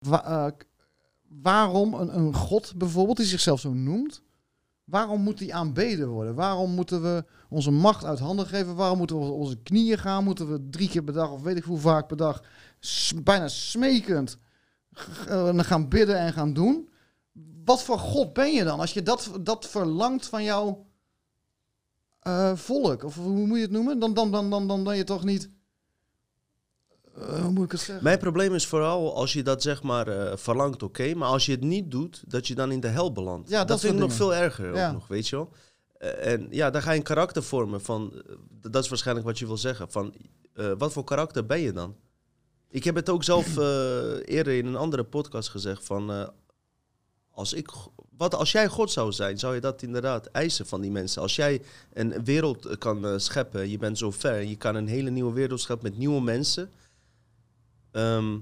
Eh, waarom een, een god bijvoorbeeld, die zichzelf zo noemt, waarom moet die aanbeden worden? Waarom moeten we onze macht uit handen geven? Waarom moeten we op onze knieën gaan? Moeten we drie keer per dag, of weet ik hoe vaak per dag, bijna smekend eh, gaan bidden en gaan doen? Wat voor god ben je dan als je dat, dat verlangt van jouw eh, volk? Of hoe moet je het noemen? Dan, dan, dan, dan, dan ben je toch niet... eh, hoe moet ik het zeggen? Mijn probleem is vooral als je dat zeg maar eh, verlangt, oké. maar als je het niet doet, dat je dan in de hel belandt. Ja, dat dat vind ik nog veel erger, Ja. ook nog, weet je wel. Eh, en ja, dan ga je een karakter vormen van... dat is waarschijnlijk wat je wil zeggen. Van, wat voor karakter ben je dan? Ik heb het ook zelf eerder in een andere podcast gezegd van... als, ik, wat, als jij God zou zijn, zou je dat inderdaad eisen van die mensen. Als jij een wereld kan scheppen, je bent zo ver... en je kan een hele nieuwe wereld scheppen met nieuwe mensen... Ehm,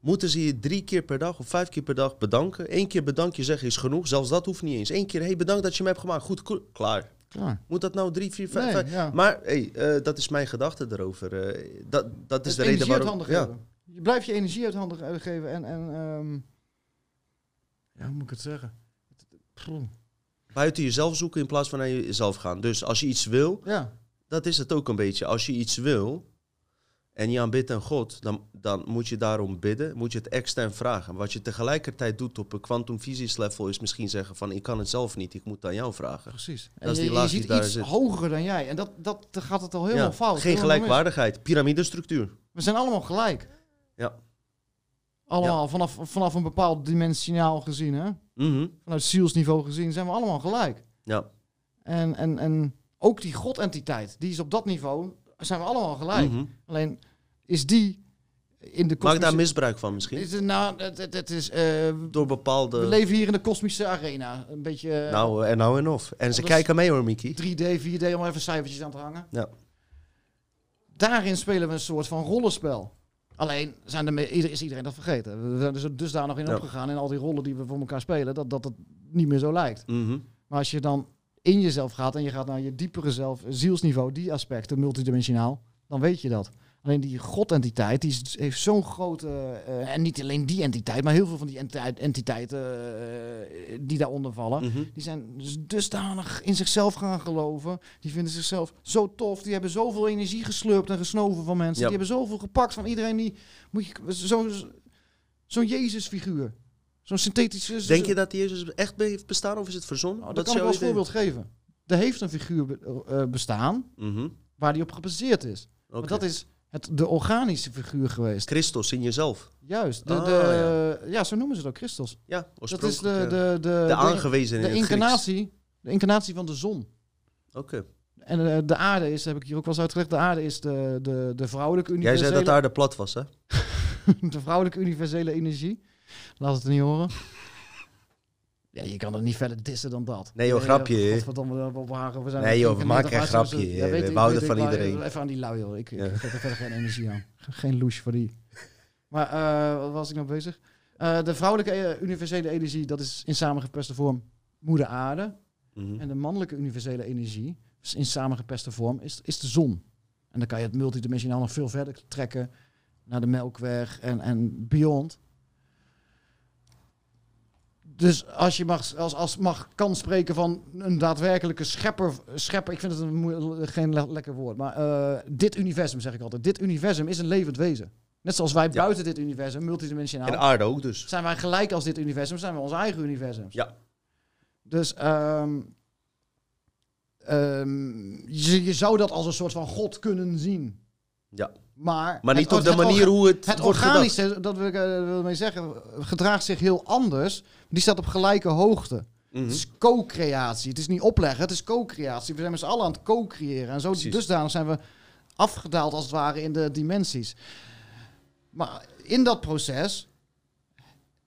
moeten ze je drie keer per dag of vijf keer per dag bedanken? Eén keer bedankje zeggen is genoeg. Zelfs dat hoeft niet eens. Eén keer, hey, bedankt dat je me hebt gemaakt. Goed, klaar. Klaar. Moet dat nou drie, vier, vijf? Nee, vijf? ja. Maar hey, eh, dat is mijn gedachte erover. Eh, dat, dat is Het de reden waarom... Ja. Je blijft je energie uit handen ge- geven en... en ehm, ja, hoe moet ik het zeggen? Buiten jezelf zoeken in plaats van naar jezelf gaan. Dus als je iets wil, Ja, dat is het ook een beetje. Als je iets wil en je aanbidt aan God, dan, dan moet je daarom bidden. Moet je het extern vragen. Wat je tegelijkertijd doet op een quantum physics level is misschien zeggen van ik kan het zelf niet, ik moet het aan jou vragen. precies. Dat is je, die je ziet daar iets zit. hoger dan jij. En dat, dat, gaat het al helemaal Ja, fout. Geen gelijkwaardigheid, piramidestructuur. We zijn allemaal gelijk. Ja. Allemaal vanaf, vanaf een bepaald dimensionaal gezien, hè? Mhm. Vanuit zielsniveau gezien zijn we allemaal gelijk. Ja. En, en, en ook die godentiteit, die is op dat niveau, zijn we allemaal gelijk. Mhm. Alleen is die in de Maak daar kosmische- misbruik van misschien? Is het, nou, het, het, het is... eh, Door bepaalde... we leven hier in de kosmische arena. Een beetje eh, Nou, en nou en of. En ze kijken mee hoor, Miki. 3D, 4D, om even cijfertjes aan te hangen. Ja. Daarin spelen we een soort van rollenspel. Alleen zijn er ieder- is iedereen dat vergeten. We zijn er zo dusdanig in Ja. opgegaan in al die rollen die we voor elkaar spelen, dat, dat het niet meer zo lijkt. Mhm. Maar als je dan in jezelf gaat en je gaat naar je diepere zelf, zielsniveau, die aspecten, multidimensionaal, dan weet je dat. Alleen die godentiteit, die is- heeft zo'n grote, eh, en niet alleen die entiteit, maar heel veel van die enti- entiteiten eh, die daaronder vallen, Mhm. die zijn dus dusdanig in zichzelf gaan geloven. Die vinden zichzelf zo tof. Die hebben zoveel energie geslurpt en gesnoven van mensen. Die hebben zoveel gepakt van iedereen die... Moet je, zo, zo'n Jezus-figuur. Zo'n synthetische... Denk je dat Jezus echt heeft bestaan of is het verzonnen? Nou, dat kan ik als voorbeeld geven. Er heeft een figuur be- eh, bestaan Mhm. waar die op gebaseerd is. Maar dat is het, de organische figuur geweest. Christus in jezelf. Juist. De, Ah, de, ja. zo noemen ze het ook, Christus. Ja, Dat is de, eh, de, de, de de, aangewezen de Grieks. incarnatie, de incarnatie van de zon. Oké. En eh, de aarde is, heb ik hier ook wel eens uitgelegd, de aarde is de, de, de vrouwelijke Jij universele... zei dat aarde plat was, hè? de vrouwelijke universele energie. Laat het niet horen. Ja, je kan het niet verder dissen dan dat. Nee, joh, grapje, hè? Godverdomme, we zijn Nee, joh, we maken een grapje, weet We ik, weet van ik, iedereen. Even aan die lui, joh. Ik, Ja. ik heb er verder geen energie aan. Geen louche voor die. Maar eh, wat was ik nou bezig? Eh, de vrouwelijke eh, universele energie, dat is in samengepeste vorm moeder aarde. Mhm. En de mannelijke universele energie, dus in samengepeste vorm, is, is de zon. En dan kan je het multidimensionaal nog veel verder trekken naar de Melkweg en, en beyond. Dus als je mag, als, als mag, kan spreken van een daadwerkelijke schepper, schepper ik vind het een, geen le- lekker woord, maar eh, dit universum zeg ik altijd. Dit universum is een levend wezen. Net zoals wij buiten dit universum, multidimensionaal, En aarde ook dus. zijn wij gelijk als dit universum, zijn we ons eigen universum. Ja. Dus ehm, ehm, je, je zou dat als een soort van God kunnen zien. Ja. Maar, Maar niet het- op de manier hoe het, Het wordt gedacht. organische, dat wil ik eh, wil mee zeggen, gedraagt zich heel anders. Die staat op gelijke hoogte. Mhm. Het is co-creatie. Het is niet opleggen, het is co-creatie. We zijn met z'n allen aan het co-creëren. En zo Precies. dusdanig zijn we afgedaald als het ware in de dimensies. Maar in dat proces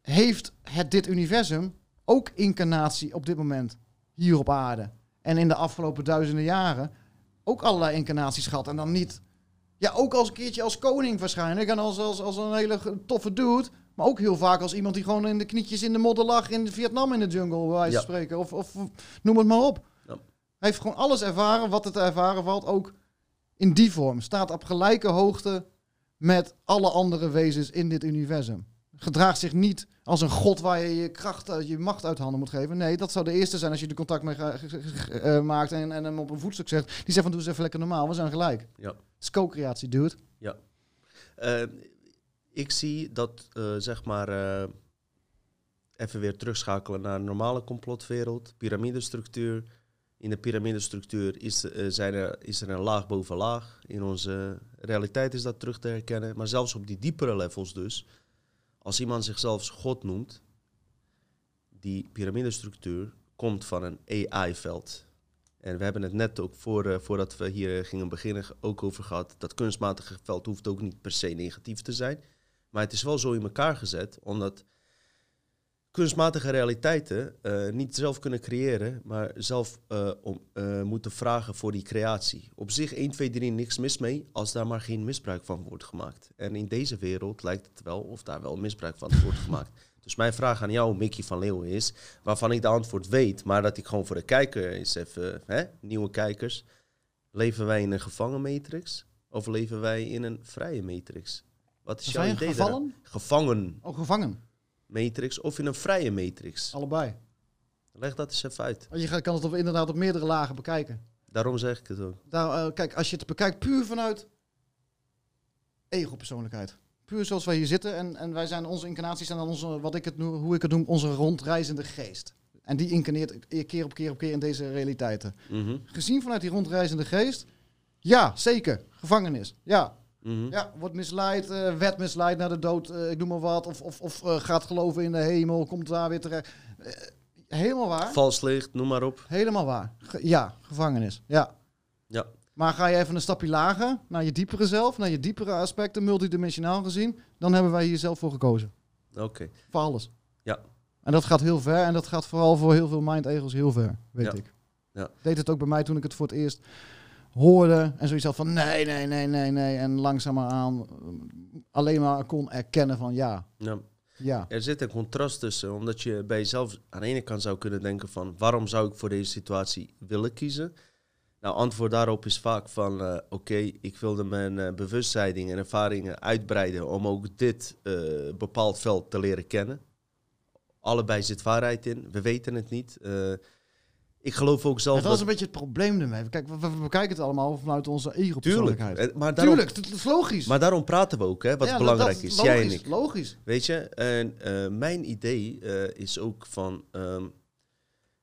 heeft het dit universum ook incarnatie op dit moment hier op aarde. En in de afgelopen duizenden jaren ook allerlei incarnaties gehad. En dan niet, ja, ook als een keertje als koning waarschijnlijk. En als, als, als een hele toffe dude. Maar ook heel vaak als iemand die gewoon in de knietjes in de modder lag in Vietnam in de jungle, bij wijze van Ja. spreken. Of, of noem het maar op. Ja. Hij heeft gewoon alles ervaren wat het te ervaren valt, ook in die vorm. Staat op gelijke hoogte met alle andere wezens in dit universum. Gedraagt zich niet als een god waar je je kracht, uit- je macht uit handen moet geven. Nee, dat zou de eerste zijn als je er contact mee ge- eh, maakt en, en hem op een voetstuk zegt. Die zegt van doe eens even lekker normaal, we zijn gelijk. Ja. Is co-creatie, dude. Eh, ik zie dat, eh, zeg maar, eh, even weer terugschakelen naar een normale complotwereld, piramidestructuur. In de piramidestructuur is, zijn er, is er een laag boven laag. In onze realiteit is dat terug te herkennen. Maar zelfs op die diepere levels dus, als iemand zichzelf God noemt, die piramidestructuur komt van een AI-veld. En we hebben het net ook voor, eh, voordat we hier eh, gingen beginnen ook over gehad. Dat kunstmatige veld hoeft ook niet per se negatief te zijn. Maar het is wel zo in elkaar gezet, omdat kunstmatige realiteiten eh, niet zelf kunnen creëren, maar zelf om, moeten vragen voor die creatie. Op zich 1, 2, 3 niks mis mee, als daar maar geen misbruik van wordt gemaakt. En in deze wereld lijkt het wel of daar wel misbruik van wordt gemaakt. Dus mijn vraag aan jou, Mickey van Leeuwen, is, waarvan ik de antwoord weet, maar dat ik gewoon voor de kijker eens even, hè, nieuwe kijkers, leven wij in een gevangen matrix of leven wij in een vrije matrix? Wat is jouw idee gevallen? Gevangen Oh, gevangen. matrix of in een vrije matrix? Allebei. Leg dat eens even uit. Je gaat- kan het op, inderdaad op meerdere lagen bekijken. Daarom zeg ik het ook. Daar, eh, kijk, als je het bekijkt puur vanuit ego-persoonlijkheid. Puur zoals wij hier zitten. En, en wij zijn, onze incarnaties zijn dan onze, wat ik het noem, hoe ik het noem, onze rondreizende geest. En die incarneert keer op keer op keer in deze realiteiten. Mhm, Gezien vanuit die rondreizende geest, ja, zeker. Gevangenis. Ja, mhm. ja wordt misleid, eh werd misleid naar de dood, eh, ik noem maar wat. Of, of, of eh, gaat geloven in de hemel, komt daar weer terecht. Helemaal waar. Vals licht, noem maar op. Helemaal waar. Ge- ja, gevangenis. Ja. Ja. Maar ga je even een stapje lager, naar je diepere zelf, naar je diepere aspecten, multidimensionaal gezien, dan hebben wij hier zelf voor gekozen. Oké. Voor alles. Ja. En dat gaat heel ver en dat gaat vooral voor heel veel mind-egels heel ver, weet Ja. ik. Ja. Deed het ook bij mij toen ik het voor het eerst hoorde en zoiets had van nee, nee, nee, nee, nee. En langzaamaan eh, alleen maar kon erkennen van ja, Ja. ja. Er zit een contrast tussen, omdat je bij jezelf aan de ene kant zou kunnen denken van waarom zou ik voor deze situatie willen kiezen? Nou, antwoord daarop is vaak van eh, oké, ik wilde mijn bewustzijn en ervaringen uitbreiden om ook dit eh, bepaald veld te leren kennen. Allebei zit waarheid in, we weten het niet. Ik geloof ook zelf dat is dat... een beetje het probleem ermee. Kijk, we, we bekijken het allemaal vanuit onze Tuurlijk, ego-persoonlijkheid. eh, maar daarom, Tuurlijk, dat is logisch. maar daarom praten we ook, hè, wat Ja, dat- belangrijk dat is, logisch, jij en ik. Logisch. Weet je, en mijn idee is ook van, ehm,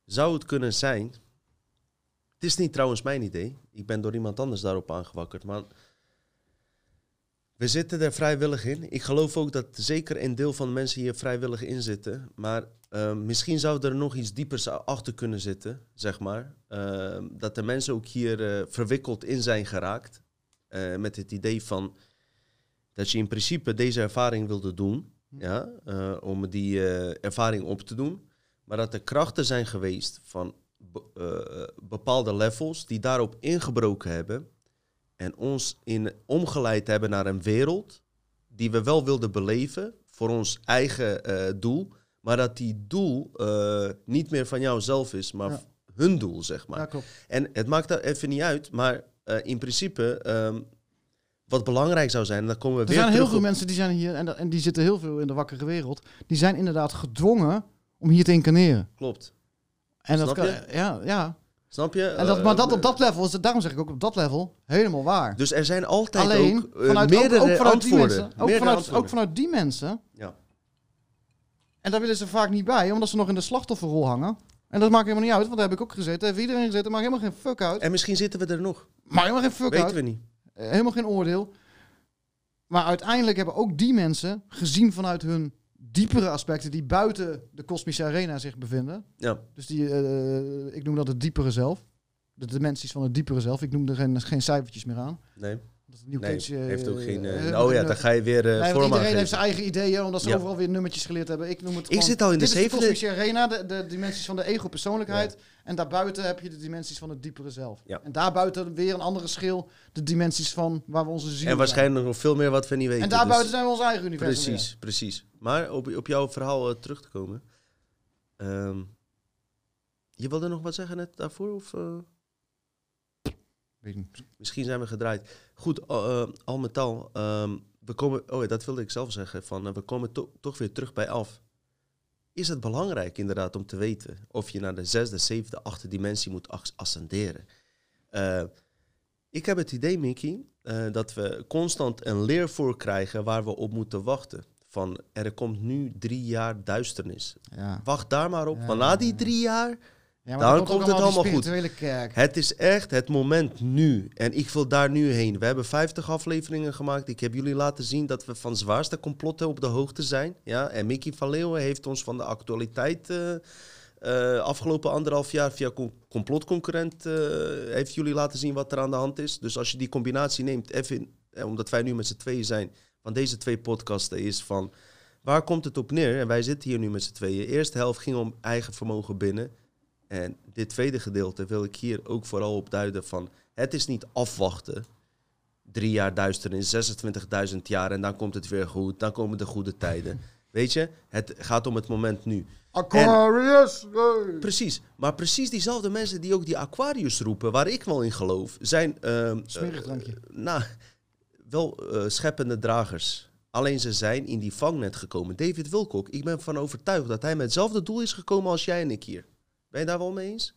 zou het kunnen zijn, het is niet trouwens mijn idee, ik ben door iemand anders daarop aangewakkerd, maar we zitten er vrijwillig in. Ik geloof ook dat zeker een deel van de mensen hier vrijwillig in zitten, maar ehm, misschien zou er nog iets diepers achter kunnen zitten, zeg maar. Ehm, dat de mensen ook hier eh, verwikkeld in zijn geraakt, eh, met het idee van dat je in principe deze ervaring wilde doen, ja, eh, om die eh, ervaring op te doen. Maar dat er krachten zijn geweest van be- eh, bepaalde levels die daarop ingebroken hebben en ons in omgeleid hebben naar een wereld die we wel wilden beleven voor ons eigen eh, doel, maar dat die doel eh, niet meer van jouzelf is, maar Ja. hun doel, zeg maar. Ja. En het maakt daar even niet uit, maar eh, in principe, ehm, wat belangrijk zou zijn, en dan komen we Er weer zijn heel veel op- mensen die zijn hier, en die zitten heel veel in de wakkere wereld, die zijn inderdaad gedwongen om hier te incarneren. Klopt. En dat Snap kan, je? ja, ja. Snap je? En dat, Eh, maar dat op dat level, is het, daarom zeg ik ook op dat level, helemaal waar. Dus er zijn altijd Alleen, ook eh, vanuit, ook, meerdere ook vanuit die antwoorden. mensen, ook vanuit, antwoorden. ook vanuit die mensen, Ja. en daar willen ze vaak niet bij, omdat ze nog in de slachtofferrol hangen. En dat maakt helemaal niet uit, want daar heb ik ook gezeten, daar heeft iedereen gezeten, maakt helemaal geen fuck uit. En misschien zitten we er nog. Maakt helemaal geen fuck Weten uit. we niet. Eh, helemaal geen oordeel. Maar uiteindelijk hebben ook die mensen gezien vanuit hun diepere aspecten die buiten de kosmische arena zich bevinden. Ja. Dus die, eh, ik noem dat het diepere zelf. De dimensies van het diepere zelf. Ik noem er geen, geen cijfertjes meer aan. Nee. Dat New Nee. Heeft ook geen. oh ja, dan ga je weer eh Nee, vorm iedereen heeft zijn eigen ideeën, omdat ze Ja. overal weer nummertjes geleerd hebben. Ik noem het Ik zit al in de dit is de zevende. arena, de, de dimensies van de ego-persoonlijkheid. En daarbuiten heb je de dimensies van het diepere zelf. Ja. En daarbuiten weer een andere schil, de dimensies van waar we onze ziel En waarschijnlijk nog veel meer wat we niet weten. En daarbuiten dus- zijn we ons eigen universum. Precies, precies. Maar op, op jouw verhaal terug te komen. Ehm, je wilde nog wat zeggen net daarvoor? Of, eh? weer. Weet ik niet. Misschien zijn we gedraaid. Goed, al- eh, al met al. ehm, we komen, oh ja, dat wilde ik zelf zeggen, van eh, we komen to- toch weer terug bij af. Is het belangrijk inderdaad om te weten of je naar de zesde, zevende, achtste dimensie moet as- ascenderen? Eh, ik heb het idee, Mickey, eh, dat we constant een leervoer krijgen waar we op moeten wachten. Van er komt nu drie jaar duisternis. Ja. Wacht daar maar op. Ja, Want na die drie jaar Ja, Dan dan komt het allemaal goed. kerk. het is echt het moment nu. En ik wil daar nu heen. We hebben 50 afleveringen gemaakt. Ik heb jullie laten zien dat we van zwaarste complotten op de hoogte zijn. Ja? En Mickey van Leeuwen heeft ons van de actualiteit eh, eh, afgelopen anderhalf jaar via com- complotconcurrent eh, heeft jullie laten zien wat er aan de hand is. Dus als je die combinatie neemt, even, eh, omdat wij nu met z'n tweeën zijn, van deze twee podcasten is van waar komt het op neer? En wij zitten hier nu met z'n tweeën. De eerste helft ging om eigen vermogen binnen. En dit tweede gedeelte wil ik hier ook vooral op duiden van... het is niet afwachten. Drie jaar duisternis, 26.000 jaar en dan komt het weer goed. Dan komen de goede tijden. Weet je, het gaat om het moment nu. Aquarius! Precies, maar precies diezelfde mensen die ook die Aquarius roepen... waar ik wel in geloof, zijn... ehm, Smerig eh, drankje. nou, wel eh, scheppende dragers. Alleen ze zijn in die vangnet gekomen. David Wilcock, ik ben ervan overtuigd dat hij met hetzelfde doel is gekomen als jij en ik hier. Ben je daar wel mee eens?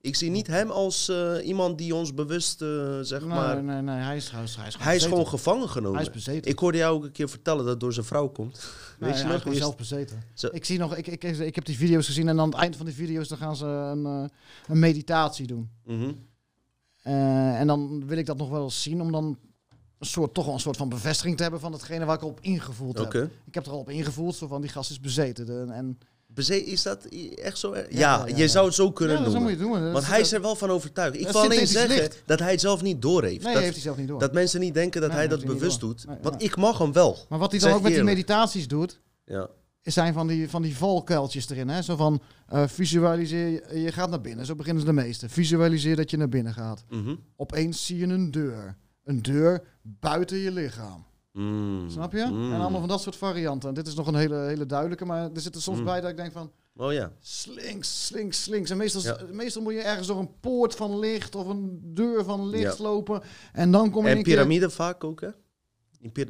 Ik zie niet hem als eh, iemand die ons bewust, eh, zeg Nee, maar... nee, nee, hij is, hij is, hij is, Hij is gewoon gevangen genomen. Hij is bezeten. Ik hoorde jou ook een keer vertellen dat het door zijn vrouw komt. Nee, Weet je hij nog? is zelf bezeten. Zo- Ik zie nog, ik, ik, ik heb die video's gezien en aan het eind van die video's dan gaan ze een, eh, een meditatie doen. Mhm. En dan wil ik dat nog wel eens zien om dan een soort, toch wel een soort van bevestiging te hebben van hetgene waar ik op ingevoeld heb. Ik heb er al op ingevoeld, zo van die gast is bezeten. En, Beze- Is dat echt zo? Ja, Ja, ja, je zou het zo kunnen zo noemen. moet je doen. Dat Want is- hij is er wel van overtuigd. Ik wil alleen zeggen licht. dat hij het zelf niet doorheeft. Nee, dat, heeft hij zelf niet door. dat mensen niet denken dat Nee, hij dat bewust doet. Nee, Want ja. ik mag hem wel. maar wat hij dan Zeg ook met die meditaties doet, Ja. zijn van die, van die valkuiltjes erin. Hè? Zo van eh, visualiseer, je- je gaat naar binnen. Zo beginnen ze de meeste. Visualiseer dat je naar binnen gaat. Mhm. Opeens zie je een deur. Een deur buiten je lichaam. Mm. Snap je? Mm. En allemaal van dat soort varianten. En dit is nog een hele, hele duidelijke, maar er zit er soms Mm. bij dat ik denk van... Oh ja. Slinks, slinks, slinks. En meestal, Ja. meestal moet je ergens door een poort van licht of een deur van licht Ja. lopen. En dan kom je in En een keer- piramide vaak ook, hè?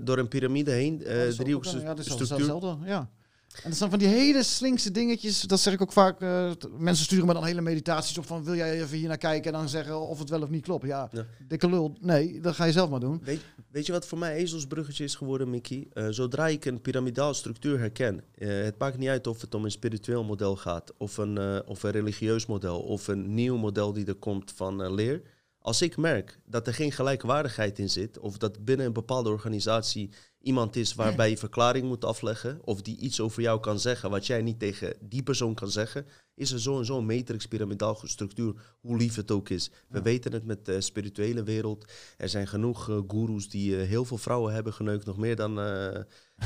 Door een piramide heen, eh Ja, driehoekse ja, dat is structuur. hetzelfde, ja. En dat zijn van die hele slinkse dingetjes. Dat zeg ik ook vaak. eh, mensen sturen me dan hele meditaties op van... wil jij even hier naar kijken en dan zeggen of het wel of niet klopt. Ja, Ja. dikke lul. Nee, dat ga je zelf maar doen. Weet, weet je wat voor mij ezelsbruggetje is geworden, Mickey? Eh, zodra ik een piramidaal structuur herken, eh, het maakt niet uit of het om een spiritueel model gaat, of een, of een religieus model, of een nieuw model die er komt van leer. Als ik merk dat er geen gelijkwaardigheid in zit, of dat binnen een bepaalde organisatie iemand is waarbij je verklaring moet afleggen, of die iets over jou kan zeggen wat jij niet tegen die persoon kan zeggen, is er zo en zo een matrix piramidaal structuur, hoe lief het ook is. We Ja. weten het met de spirituele wereld. Er zijn genoeg eh goeroes die eh, heel veel vrouwen hebben geneukt, nog meer dan, eh,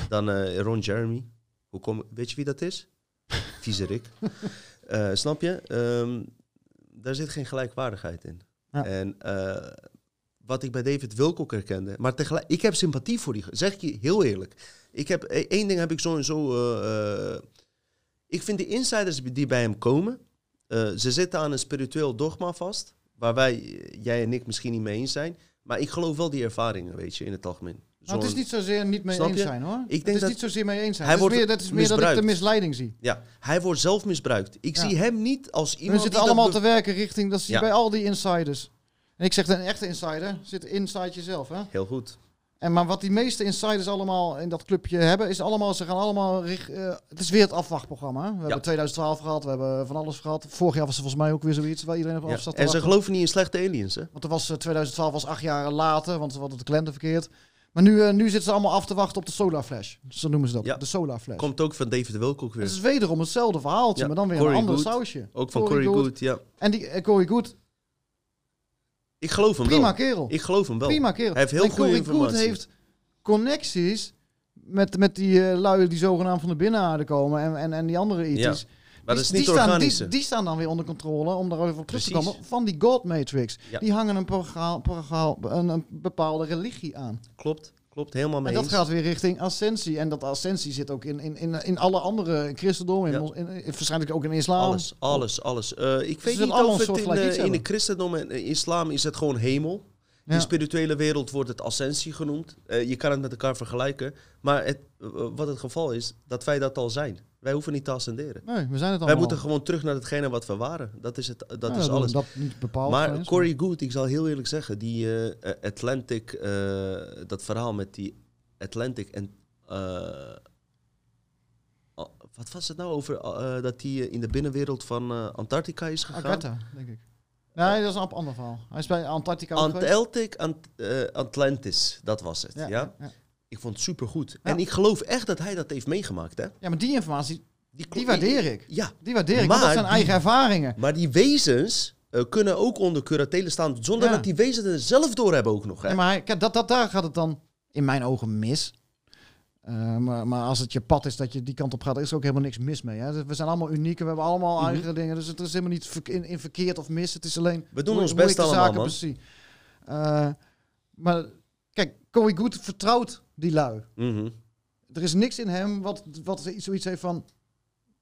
dan Ron Jeremy. Hoe kom, weet je wie dat is? Viezerik. Snap je? Ehm, daar zit geen gelijkwaardigheid in. Ja. En wat ik bij David Wilcock herkende, maar tegelijk, ik heb sympathie voor die, zeg ik je heel eerlijk. Ik heb, eh, één ding heb ik zo en zo, eh, eh, ik vind de insiders die bij hem komen, eh, ze zitten aan een spiritueel dogma vast, waar wij, jij en ik misschien niet mee eens zijn, maar ik geloof wel die ervaringen, weet je, in het algemeen. Maar het is niet zozeer niet mee eens zijn hoor. Ik het denk is dat- niet zozeer mee eens zijn. Hij Het is wordt meer, dat is meer dat ik de misleiding zie. Ja, hij wordt zelf misbruikt. Ik Ja. zie hem niet als We iemand zitten die dat allemaal te werken richting, dat zie je Ja. bij al die insiders. En ik zeg, een echte insider zit inside jezelf. Hè? Heel goed. En maar wat die meeste insiders allemaal in dat clubje hebben, is allemaal, ze gaan allemaal, richt- eh, het is weer het afwachtprogramma. hè. We hebben 2012 gehad, we hebben van alles gehad. Vorig jaar was er volgens mij ook weer zoiets waar iedereen op Ja. En ze geloven niet in slechte aliens, hè? Want er was, eh, 2012 was acht jaar later, want we hadden de kalender verkeerd. Maar nu, eh, nu zitten ze allemaal af te wachten op de Solar Flash. Zo noemen ze dat, Ja. de Solar Flash. Komt ook van David Wilcock weer. Het is wederom hetzelfde verhaaltje, maar dan weer Corey een ander Good. sausje. Ook van Corey Corey Good. Good, ja. En die eh, Corey Good, Ik geloof hem prima wel. kerel. Ik geloof hem wel. Prima kerel. Hij heeft heel En goede informatie. heeft connecties met, met die eh, lui die zogenaamd van de binnenaarde komen en, en, en die andere Ja, IT's. Maar dat Die- is niet die staan, die, die staan dan weer onder controle, om daarover op terug te komen, van die God Matrix. Ja. Die hangen een, een bepaalde religie aan. Klopt, klopt. Helemaal mee En dat eens. gaat weer richting ascensie. En dat ascensie zit ook in, in, in, in alle andere in christendom, in, Ja. in, in- waarschijnlijk ook in islam. Alles, alles, alles. Eh, ik weet niet of het in, iets in de christendom en islam is het gewoon hemel. In de spirituele wereld wordt het ascensie genoemd. Eh, je kan het met elkaar vergelijken. Maar het, wat het geval is, dat wij dat al zijn. Wij hoeven niet te ascenderen. Nee, we zijn het allemaal. Wij moeten gewoon terug naar hetgene wat we waren. Dat is, het, dat Ja, is alles. Dat niet bepaald. Maar geweest, Corey Good, ik zal heel eerlijk zeggen, die eh, Atlantic, eh, dat verhaal met die Atlantic en. eh, oh, wat was het nou over dat hij in de binnenwereld van Antarctica is gegaan? Agatha, denk ik. Nee, dat is een ander verhaal. Hij is bij Antarctica. Antarctic Ant- Atlantis, dat was het. Ja, ja, ja. Ik vond het supergoed. Ja. En ik geloof echt dat hij dat heeft meegemaakt. Hè? Ja, maar die informatie, Die, die waardeer ik. Ja, Die waardeer ik, want dat Maar zijn die- eigen ervaringen. maar die wezens eh, kunnen ook onder curatele staan, zonder Ja. dat die wezens het zelf doorhebben ook nog. Hè? Nee, maar kijk, dat, dat, daar gaat het dan in mijn ogen mis. Eh, maar, maar als het je pad is dat je die kant op gaat, is er ook helemaal niks mis mee. Hè? We zijn allemaal uniek en we hebben allemaal Mhm. eigen dingen. Dus het is helemaal niet in, in verkeerd of mis. Het is alleen... We doen hoe- ons best allemaal, zaken man. Eh, maar kijk, Corey Good vertrouwt die lui. Mhm. Er is niks in hem wat, wat zoiets heeft van...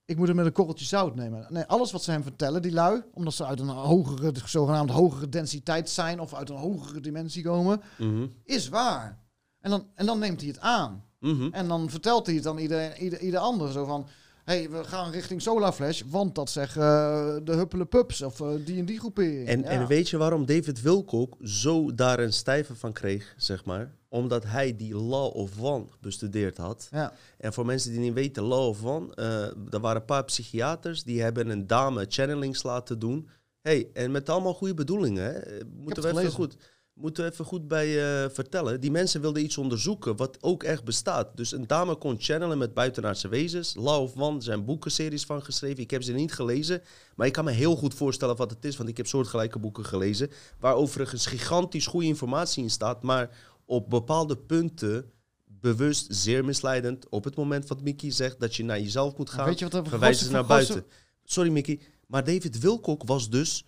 Ik moet het met een korreltje zout nemen. Nee, alles wat ze hem vertellen, die lui... omdat ze uit een hogere, zogenaamd hogere densiteit zijn... of uit een hogere dimensie komen... Mhm. is waar. En dan, en dan neemt hij het aan. Mhm. En dan vertelt hij het aan ieder, ieder, ieder ander. Zo van, hey, we gaan richting Solar Flash, want dat zeggen eh, de Huppele Pups of eh, die en die groepering. En, Ja. en weet je waarom David Wilcock zo daar een stijve van kreeg, zeg maar? Omdat hij die Law of One bestudeerd had. Ja. En voor mensen die niet weten, Law of One, eh er waren een paar psychiaters die hebben een dame channelings laten doen. Hey, en met allemaal goede bedoelingen, hè? Moeten we even goed, moeten we even goed bij eh, vertellen. Die mensen wilden iets onderzoeken wat ook echt bestaat. Dus een dame kon channelen met buitenaardse wezens. Law of One, er zijn boekenseries van geschreven. Ik heb ze niet gelezen, maar ik kan me heel goed voorstellen wat het is, want ik heb soortgelijke boeken gelezen. Waar overigens gigantisch goede informatie in staat, maar op bepaalde punten bewust zeer misleidend. Op het moment wat Mickey zegt dat je naar jezelf moet gaan, Weet je wat de verwijzen ze naar buiten. Sorry Mickey, maar David Wilcock was dus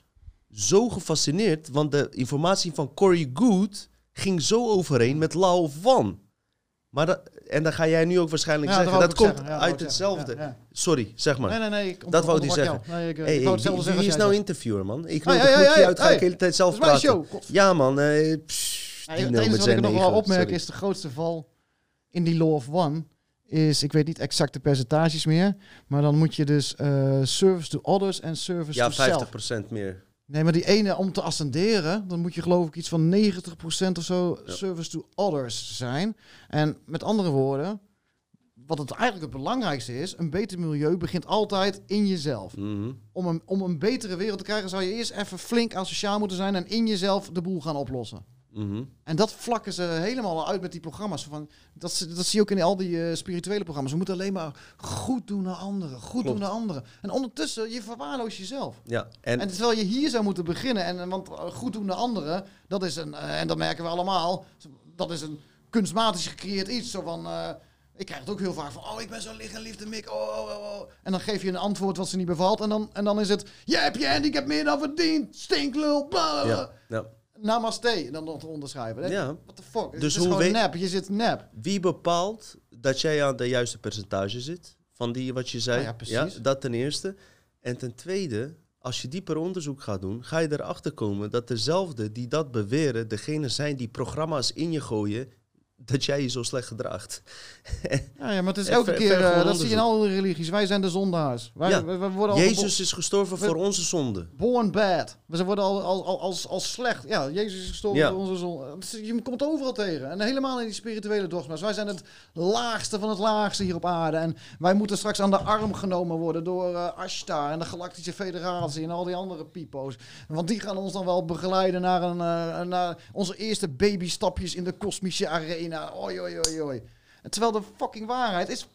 zo gefascineerd, want de informatie van Corey Good ging zo overeen met Law of One. Maar dat, en dan ga jij nu ook waarschijnlijk Ja, zeggen, dat komt zeggen. Ja, uit hetzelfde. Ja, ja. Sorry, zeg maar. Nee, nee, nee. ik Dat wou hij zeggen. Nee, ik, Hey, ik wou hetzelfde wie, is nou interviewer, man? Ik hey, hey, hey, uit, ga ik de hele tijd zelf praten. Ja, man. eh, pssst, het enige wat ik nog wel opmerk sorry. is de grootste val in die Law of One. Is, ik weet niet exact de percentages meer, maar dan moet je dus eh, service to others en service Ja, to self. 50% meer. Nee, maar die ene om te ascenderen, dan moet je geloof ik iets van 90% of zo Ja. service to others zijn. En met andere woorden, wat het eigenlijk het belangrijkste is, een beter milieu begint altijd in jezelf. Mhm. Om een, om een betere wereld te krijgen, zou je eerst even flink asociaal moeten zijn en in jezelf de boel gaan oplossen. Mhm. En dat vlakken ze helemaal uit met die programma's. Van, dat, dat zie je ook in al die eh, spirituele programma's. We moeten alleen maar goed doen naar anderen, goed Klopt. doen naar anderen. En ondertussen, je verwaarloos jezelf. Ja, en, En terwijl je hier zou moeten beginnen, en, en want eh, goed doen naar anderen, dat is een, eh, en dat merken we allemaal, dat is een kunstmatig gecreëerd iets. Zo van, eh, ik krijg het ook heel vaak van, oh, ik ben zo licht en liefde, Mick, oh, oh, oh, oh. En dan geef je een antwoord wat ze niet bevalt, en dan, en dan is het, jij hebt je handicap meer dan verdiend, stinklul, bla, bla, bla. ja, ja. Namaste, en dan nog te onderschrijven. Ja. What the fuck? Dus het is hoe gewoon weet- nep, je zit nep. Wie bepaalt dat jij aan de juiste percentage zit? Van die wat je zei? Ah ja, precies. dat ten eerste. En ten tweede, als je dieper onderzoek gaat doen, ga je erachter komen dat dezelfde die dat beweren, degene zijn die programma's in je gooien, dat jij je zo slecht gedraagt. Ja, ja, maar het is elke ver- keer, ver eh, dat zie je in alle religies. Wij zijn de zondaars. Wij, Ja. worden Jezus is gestorven voor onze zonde. born bad. We worden al, al, al als, als slecht. Ja, Jezus is gestorven Ja. voor onze zon. Je komt overal tegen. En helemaal in die spirituele dogma's. Wij zijn het laagste van het laagste hier op aarde. En wij moeten straks aan de arm genomen worden door eh Ashtar en de Galactische Federatie en al die andere pipo's. Want die gaan ons dan wel begeleiden naar, een, eh, naar onze eerste babystapjes in de kosmische arena. Oi, oi, oi, oi. En terwijl de fucking waarheid is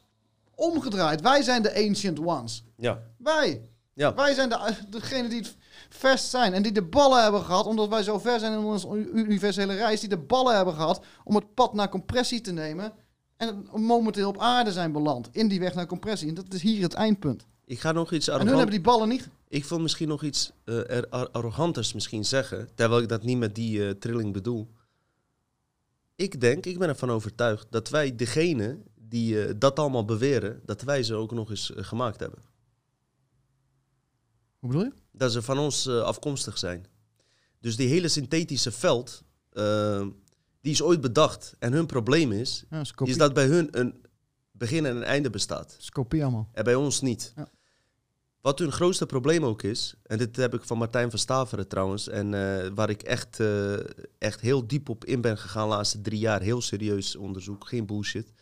omgedraaid. Wij zijn de ancient ones. Ja. Wij. Ja. Wij zijn de, degene die het verst zijn. En die de ballen hebben gehad, omdat wij zo ver zijn in onze universele reis, die de ballen hebben gehad om het pad naar compressie te nemen. En momenteel op aarde zijn beland. In die weg naar compressie. En dat is hier het eindpunt. Ik ga nog iets En hun arrogant... hebben die ballen niet. Ik wil misschien nog iets ar- arroganters misschien zeggen, terwijl ik dat niet met die eh, trilling bedoel. Ik denk, ik ben ervan overtuigd, dat wij degene die eh, dat allemaal beweren, dat wij ze ook nog eens eh, gemaakt hebben. Hoe bedoel je? Dat ze van ons eh, afkomstig zijn. Dus die hele synthetische veld, die is ooit bedacht. En hun probleem is, Ja, is is dat bij hun een begin en een einde bestaat. is kopie allemaal. En bij ons niet. Ja. Wat hun grootste probleem ook is, en dit heb ik van Martijn van Staveren trouwens, en eh, waar ik echt, eh, echt heel diep op in ben gegaan de laatste drie jaar, heel serieus onderzoek, geen bullshit.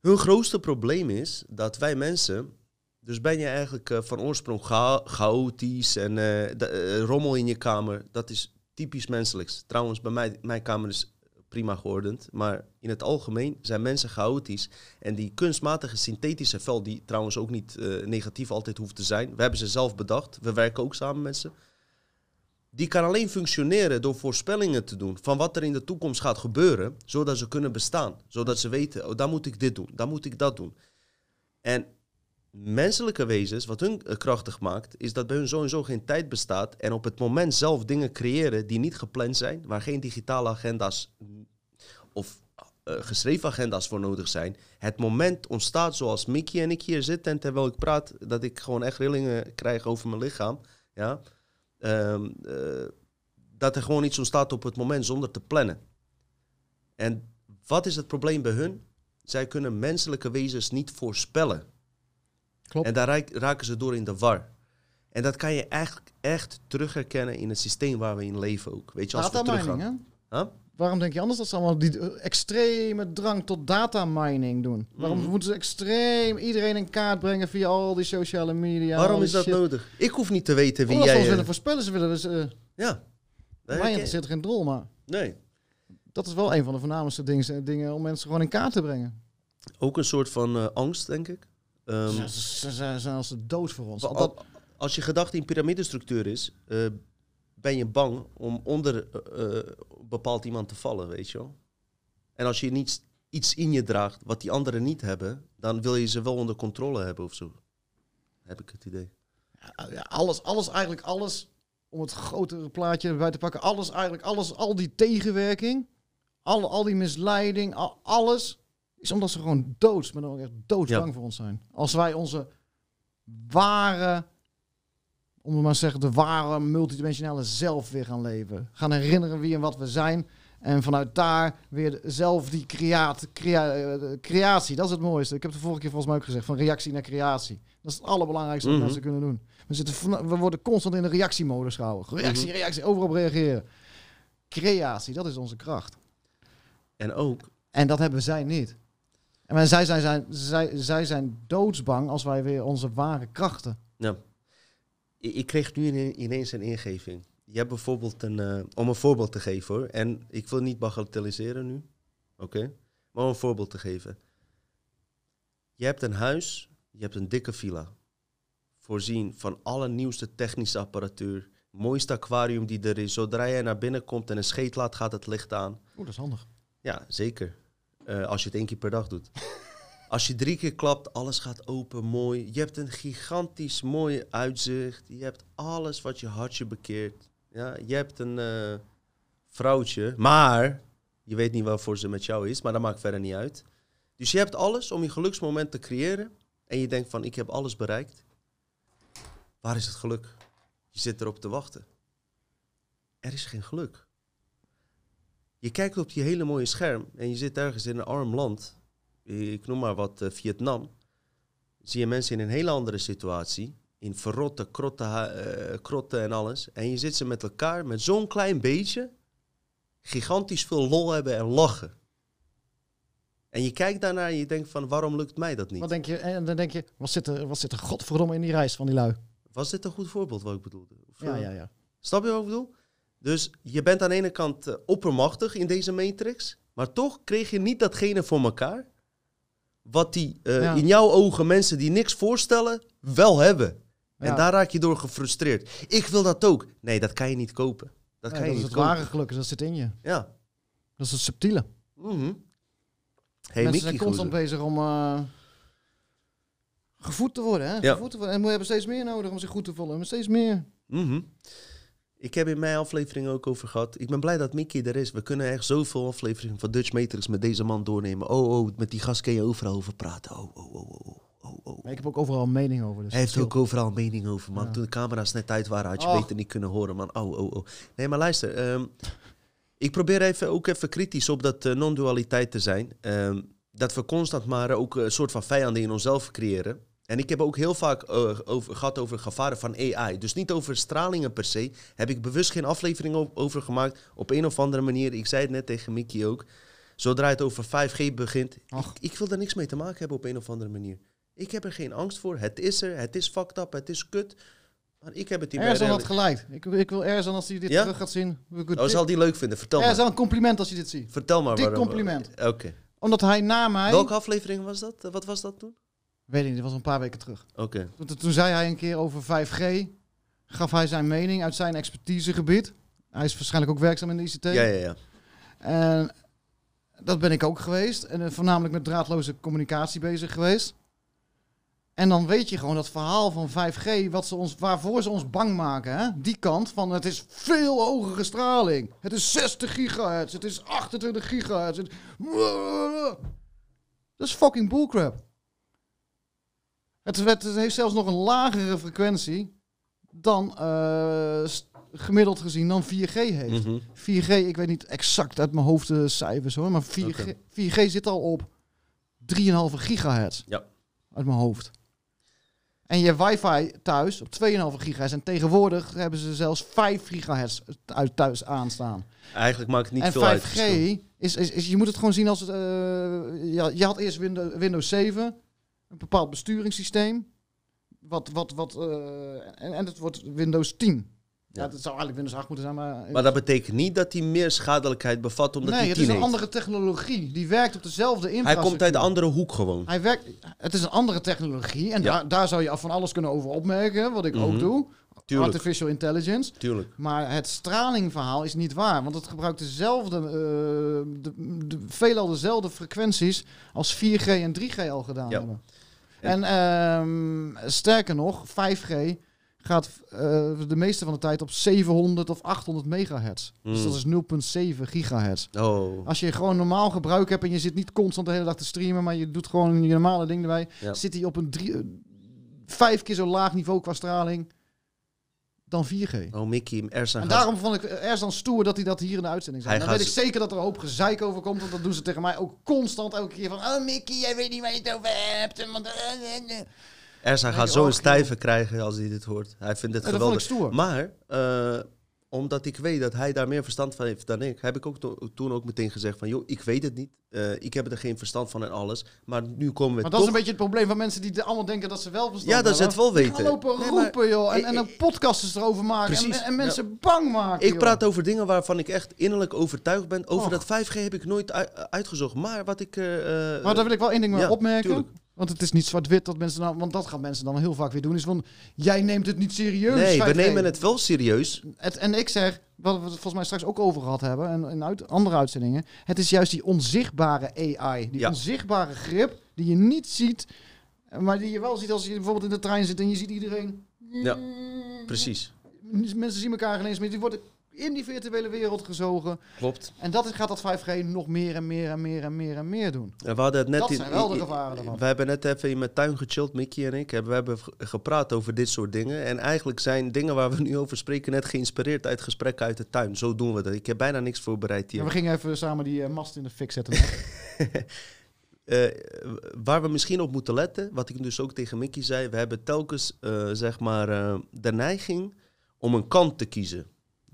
Hun grootste probleem is dat wij mensen, dus ben je eigenlijk eh, van oorsprong cha- chaotisch en rommel in je kamer, dat is typisch menselijks. Trouwens, bij mij, mijn kamer is prima geordend, maar in het algemeen zijn mensen chaotisch. En die kunstmatige synthetische vel, die trouwens ook niet eh, negatief altijd hoeft te zijn, we hebben ze zelf bedacht, we werken ook samen met ze. Die kan alleen functioneren door voorspellingen te doen van wat er in de toekomst gaat gebeuren, zodat ze kunnen bestaan. Zodat ze weten, oh, dan moet ik dit doen, dan moet ik dat doen. En menselijke wezens, wat hun eh, krachtig maakt, is dat bij hun sowieso geen tijd bestaat en op het moment zelf dingen creëren die niet gepland zijn, waar geen digitale agenda's of eh, geschreven agenda's voor nodig zijn. Het moment ontstaat zoals Mickey en ik hier zitten en terwijl ik praat, dat ik gewoon echt rillingen krijg over mijn lichaam. Ja? Ehm, eh, dat er gewoon iets ontstaat op het moment zonder te plannen. En wat is het probleem bij hun? Zij kunnen menselijke wezens niet voorspellen. Klopt. En daar raken ze door in de war. En dat kan je eigenlijk echt terugherkennen in het systeem waar we in leven ook. Weet je, als we teruggaan. hè? Huh? Waarom denk je anders dat ze allemaal die eh, extreme drang tot datamining doen? Waarom Mhm. moeten ze extreem iedereen in kaart brengen via al die sociale media? Waarom is dat shit? nodig? Ik hoef niet te weten wie Omdat ze jij... ons eh, willen voorspellen, ze willen dus... eh Ja. mij interesseert geen drol, maar Nee. dat is wel een van de voornaamste dingen, dingen om mensen gewoon in kaart te brengen. Ook een soort van angst, denk ik. Ehm, ze, ze- ze zijn als de dood voor ons. dat, Als je gedachte in piramidestructuur is, eh, ben je bang om onder eh, bepaald iemand te vallen, weet je wel. En als je niets, iets in je draagt wat die anderen niet hebben, dan wil je ze wel onder controle hebben of zo. Heb ik het idee. ja, alles, alles, eigenlijk alles, om het grotere plaatje erbij te pakken, alles, eigenlijk alles, al die tegenwerking, al, al die misleiding, al- alles, is omdat ze gewoon doods, maar dan ook echt doodsbang Ja. voor ons zijn. Als wij onze ware, om het maar te zeggen, de ware multidimensionale zelf weer gaan leven. Gaan herinneren wie en wat we zijn. En vanuit daar weer zelf die creaat, crea- eh, creatie, dat is het mooiste. Ik heb het de vorige keer volgens mij ook gezegd, van reactie naar creatie. Dat is het allerbelangrijkste wat Mhm. mensen kunnen doen. We, zitten we worden constant in de reactiemodus gehouden. Reactie, Mhm. reactie, overal op reageren. Creatie, dat is onze kracht. En ook, En dat hebben zij niet. En zij, zijn, zijn, zij, zij zijn doodsbang als wij weer onze ware krachten. ja, ik, kreeg nu ine- ineens een ingeving. Je hebt bijvoorbeeld een, eh, om een voorbeeld te geven hoor, en ik wil niet bagatelliseren nu, oké, maar om een voorbeeld te geven. Je hebt een huis, je hebt een dikke villa, voorzien van alle nieuwste technische apparatuur, mooiste aquarium die er is. Zodra jij naar binnen komt en een scheet laat, gaat het licht aan. Oeh, dat is handig. Ja, zeker. Eh, als je het één keer per dag doet. Als je drie keer klapt, alles gaat open, mooi. Je hebt een gigantisch mooi uitzicht. Je hebt alles wat je hartje bekeert. Ja, je hebt een eh, vrouwtje, maar je weet niet waarvoor ze met jou is, maar dat maakt verder niet uit. Dus je hebt alles om je geluksmoment te creëren. En je denkt van, ik heb alles bereikt. Waar is het geluk? Je zit erop te wachten. Er is geen geluk. Je kijkt op die hele mooie scherm en je zit ergens in een arm land. Ik noem maar wat eh, Vietnam. Zie je mensen in een hele andere situatie. In verrotte krotten, eh, krotten en alles. En je zit ze met elkaar met zo'n klein beetje. Gigantisch veel lol hebben en lachen. En je kijkt daarnaar en je denkt van waarom lukt mij dat niet? Wat denk je? En dan denk je, wat zit er, wat zit er godverdomme in die reis van die lui? Was dit een goed voorbeeld wat ik bedoelde? Of, Ja, eh, ja, ja. Snap je wat ik bedoel? Dus je bent aan de ene kant eh, oppermachtig in deze matrix, maar toch kreeg je niet datgene voor elkaar wat die eh, Ja. in jouw ogen mensen die niks voorstellen wel hebben. En Ja. daar raak je door gefrustreerd. Ik wil dat ook. Nee, dat kan je niet kopen. Dat kan je dat is niet het kopen. ware geluk, dat zit in je. Ja. Dat is het subtiele. Mhm. Hey, Mensen Mickey zijn constant bezig om eh, gevoed te worden. Hè? Ja. Gevoed te worden. En we hebben steeds meer nodig om zich goed te voelen. Maar steeds meer. Mhm. Ik heb in mijn aflevering ook over gehad. Ik ben blij dat Mickey er is. We kunnen echt zoveel afleveringen van Dutch Matrix met deze man doornemen. Oh, oh, met die gast kun je overal over praten. Oh, oh, oh, oh, oh, oh. Maar ik heb ook overal een mening over. Dus Hij heeft ook overal een mening over, man. Ja. Toen de camera's net uit waren, had je Och. beter niet kunnen horen, man. Oh, oh, oh. Nee, maar luister. ehm, Ik probeer even, ook even kritisch op dat eh, non-dualiteit te zijn. Ehm, dat we constant maar ook een soort van vijanden in onszelf creëren. En ik heb ook heel vaak eh, over, gehad over gevaren van AI. Dus niet over stralingen per se. Heb ik bewust geen aflevering over gemaakt. Op een of andere manier. Ik zei het net tegen Mickey ook. Zodra het over 5G begint. Ik, ik wil daar niks mee te maken hebben op een of andere manier. Ik heb er geen angst voor. Het is er. Het is fucked up. Het is kut. Maar ik heb het niet Erzan had gelijk. Ik, ik wil Erzan als hij dit Ja? terug gaat zien. Oh, zal die leuk vinden? Vertel maar. Erzan, een compliment als je dit ziet. Vertel maar. waarom- compliment. Oké. Omdat hij na mij... Welke aflevering was dat? Wat was dat toen? Weet ik niet, dat was een paar weken terug. Oké. Toen, toen zei hij een keer over 5G. Gaf hij zijn mening uit zijn expertisegebied. Hij is waarschijnlijk ook werkzaam in de ICT. Ja, ja, ja. En dat ben ik ook geweest. En eh, voornamelijk met draadloze communicatie bezig geweest. En dan weet je gewoon dat verhaal van 5G, wat ze ons, waarvoor ze ons bang maken. Hè? Die kant van het is veel hogere straling. Het is 60 gigahertz, het is 28 gigahertz. Het... Dat is fucking bullcrap. Het, het, het heeft zelfs nog een lagere frequentie dan eh, gemiddeld gezien dan 4G heeft. Mhm. 4G, ik weet niet exact uit mijn hoofd de cijfers hoor, maar 4G, Oké. 4G zit al op 3,5 gigahertz. Ja. Uit mijn hoofd. En je wifi thuis op 2,5 gigahertz. En tegenwoordig hebben ze zelfs 5 gigahertz uit thuis aanstaan. Eigenlijk maakt het niet en veel uit. 5G is, is, is, je moet het gewoon zien als het. eh, ja, je had eerst Windows, Windows 7, een bepaald besturingssysteem. Wat, wat, wat, eh, en, en het wordt Windows 10. Ja. Ja. het zou eigenlijk Windows 8 moeten zijn, maar... Maar dat betekent niet dat hij meer schadelijkheid bevat omdat nee, hij het 10 is een andere technologie. Die werkt op dezelfde Hij infrastructuur. komt uit een andere hoek gewoon. Hij werkt, het is een andere technologie. En Ja. daar, daar zou je af van alles kunnen over opmerken, wat ik ook Mhm. doe. Tuurlijk, Artificial intelligence. tuurlijk. Maar het stralingverhaal is niet waar. Want het gebruikt dezelfde, eh, de, de, veelal dezelfde frequenties als 4G en 3G al gedaan Ja. hebben. En ehm, sterker nog, 5G gaat eh, de meeste van de tijd op 700 of 800 megahertz. Dus Mm. dat is 0,7 gigahertz. Oh, Als je gewoon normaal gebruik hebt en je zit niet constant de hele dag te streamen, maar je doet gewoon je normale ding erbij, Ja. zit hij op een drie, eh, vijf keer zo laag niveau qua straling dan 4G. oh Mickey, Ersan En daarom vond ik ergens dan stoer dat hij dat hier in de uitzending zei. Hij Dan weet ik zeker dat er een hoop gezeik over komt, want dat doen ze tegen mij ook constant elke keer van, oh Mickey, jij weet niet waar je het over hebt. Want, eh, eh, eh." Ersan gaat zo een stijve krijgen als hij dit hoort. Hij vindt het geweldig. stoer. Maar, eh, omdat ik weet dat hij daar meer verstand van heeft dan ik, heb ik ook to- toen ook meteen gezegd van, joh, ik weet het niet. Eh, ik heb er geen verstand van en alles. Maar nu komen we Maar dat toch... is een beetje het probleem van mensen die allemaal denken dat ze wel verstand Ja, dat ze hebben. het wel Die weten. gaan lopen Nee, maar- roepen, joh. En, Ik- en dan podcasts erover maken. En, Precies, en mensen bang maken, Ik joh. praat over dingen waarvan ik echt innerlijk overtuigd ben. Over Och. dat 5G heb ik nooit ui- uitgezocht. Maar wat ik... eh, eh, Maar daar wil ik wel één ding ja, opmerken. tuurlijk. Want het is niet zwart-wit dat mensen dan... Want dat gaan mensen dan heel vaak weer doen. Is van, jij neemt het niet serieus. nee, we 5G. nemen het wel serieus. Het, en ik zeg, wat we het volgens mij straks ook over gehad hebben, en in uit, andere uitzendingen, het is juist die onzichtbare AI, die Ja. onzichtbare grip die je niet ziet, maar die je wel ziet als je bijvoorbeeld in de trein zit en je ziet iedereen. Ja, Precies, Mensen zien elkaar ineens meer, die worden in die virtuele wereld gezogen. klopt. En dat is, gaat dat 5G nog meer en meer en meer en meer en meer doen. En we hadden het net Dat in- zijn wel de gevaren daarvan. We hebben net even in mijn tuin gechilled, Mickey en ik. We hebben ge- gepraat over dit soort dingen. En eigenlijk zijn dingen waar we nu over spreken net geïnspireerd uit gesprekken uit de tuin. Zo doen we dat. Ik heb bijna niks voorbereid hier. We gingen even samen die eh, mast in de fik zetten. Eh, waar we misschien op moeten letten, wat ik dus ook tegen Mickey zei, we hebben telkens eh, zeg maar de neiging om een kant te kiezen.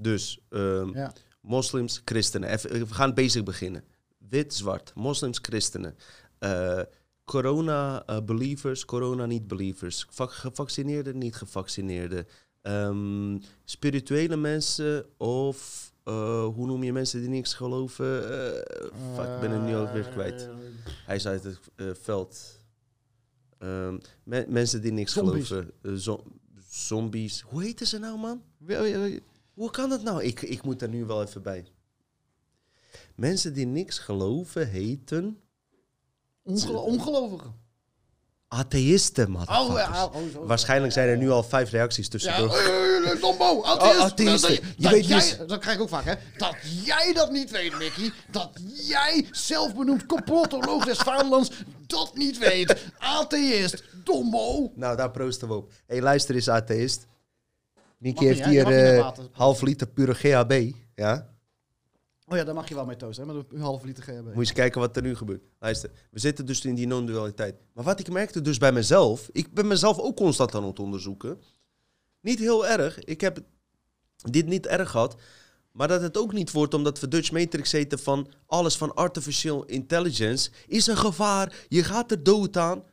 Dus ehm, ja. moslims, christenen. Even, we gaan basic beginnen. Wit, zwart, moslims, christenen. Eh, corona eh, believers, corona niet believers. Vac- gevaccineerden, niet gevaccineerden. Ehm, spirituele mensen of eh, hoe noem je mensen die niks geloven? Eh, fuck, ik ben het nu alweer kwijt. Hij is uit het eh, veld. Ehm, me- mensen die niks Zombies. geloven. Eh, zo- zombies. Hoe heten ze nou, man? Hoe kan dat nou? Ik, ik moet er nu wel even bij. Mensen die niks geloven heten Ongelo- ongelovigen. atheïsten, Oh, motherfuckers. ja, oh, zo. Waarschijnlijk zijn er nu al vijf reacties Ja, tussendoor. eh, Dombo, atheïst. Oh, atheïsten. Dat, Je dat weet jij, niet- dat krijg ik ook vaak, hè. Dat jij dat niet weet, Mickey. Dat jij, zelfbenoemd complotoloog des vaderlands, dat niet weet. Atheïst, Dombo. Nou, daar proosten we op. Hé, hey, luister eens, atheïst. Nicky heeft niet, hier water. half liter pure GHB. Ja? Oh ja, daar mag je wel mee toasten, hè, met een halve liter GHB. Moet je eens kijken wat er nu gebeurt. Luister, we zitten dus in die non-dualiteit. Maar wat ik merkte dus bij mezelf, ik ben mezelf ook constant aan het onderzoeken. Niet heel erg. Ik heb dit niet erg gehad. Maar dat het ook niet wordt omdat we Dutch Matrix heten van alles van artificial intelligence is een gevaar. Je gaat er dood aan.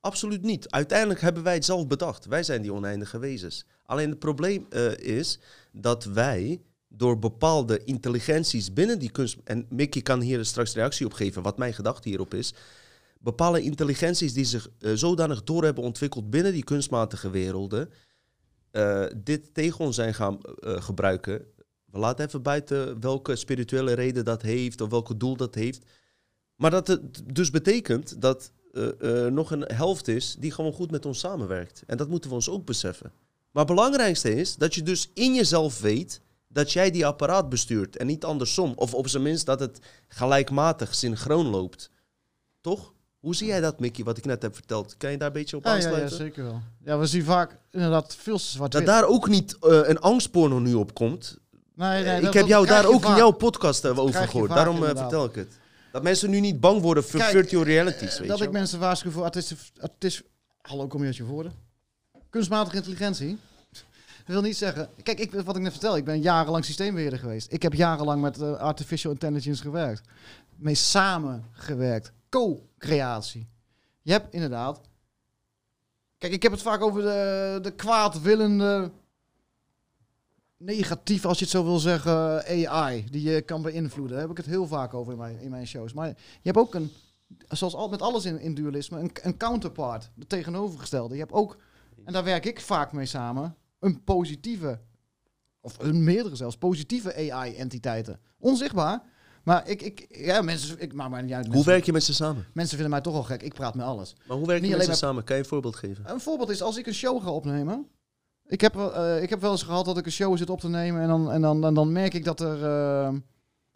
Absoluut niet. Uiteindelijk hebben wij het zelf bedacht. Wij zijn die oneindige wezens. Alleen het probleem eh, is dat wij door bepaalde intelligenties binnen die kunst... En Mickey kan hier straks reactie op geven wat mijn gedachte hierop is. Bepaalde intelligenties die zich eh, zodanig door hebben ontwikkeld binnen die kunstmatige werelden... eh, dit tegen ons zijn gaan gebruiken. We laten even buiten welke spirituele reden dat heeft of welke doel dat heeft. Maar dat het dus betekent dat eh, nog een helft is die gewoon goed met ons samenwerkt. En dat moeten we ons ook beseffen. Maar het belangrijkste is dat je dus in jezelf weet dat jij die apparaat bestuurt en niet andersom. Of op zijn minst dat het gelijkmatig synchroon loopt. Toch? Hoe zie jij dat, Mickey, wat ik net heb verteld? Kan je daar een beetje op Ja, ja, ja, aansluiten? zeker wel. Ja, we zien vaak inderdaad veel te zwart dat daar ook niet eh, een angstporno nu op komt. Nee, nee, ik dat- heb jou daar ook in jouw podcast eh, over gehoord. vaak, Daarom eh, vertel ik het. Dat mensen nu niet bang worden voor Kijk, virtual realities, weet dat je ik wel. mensen waarschuw voor hallo, kom je uit je woorden? Kunstmatige intelligentie. Dat wil niet zeggen... Kijk, ik, wat ik net vertel, ik ben jarenlang systeembeheerder geweest. Ik heb jarenlang met eh, artificial intelligence gewerkt. Mee samengewerkt. Co-creatie. Je hebt inderdaad... Kijk, ik heb het vaak over de, de kwaadwillende... Negatief, als je het zo wil zeggen, AI, die je kan beïnvloeden. Daar heb ik het heel vaak over in mijn, in mijn shows. Maar je hebt ook een, zoals al, met alles in, in dualisme, een, een counterpart, de tegenovergestelde. Je hebt ook, en daar werk ik vaak mee samen, een positieve, of een meerdere zelfs, positieve AI-entiteiten. Onzichtbaar, maar ik, ik ja, mensen, ik maak mij niet uit. Hoe Mensen, werk je met ze samen? mensen vinden mij toch al gek, ik praat met alles. Maar hoe werk je Niet met ze samen? Kan je een voorbeeld geven? Een voorbeeld is als ik een show ga opnemen. Ik heb, wel- eh, ik heb wel eens gehad dat ik een show zit op te nemen en dan, en dan, en dan merk ik dat er eh,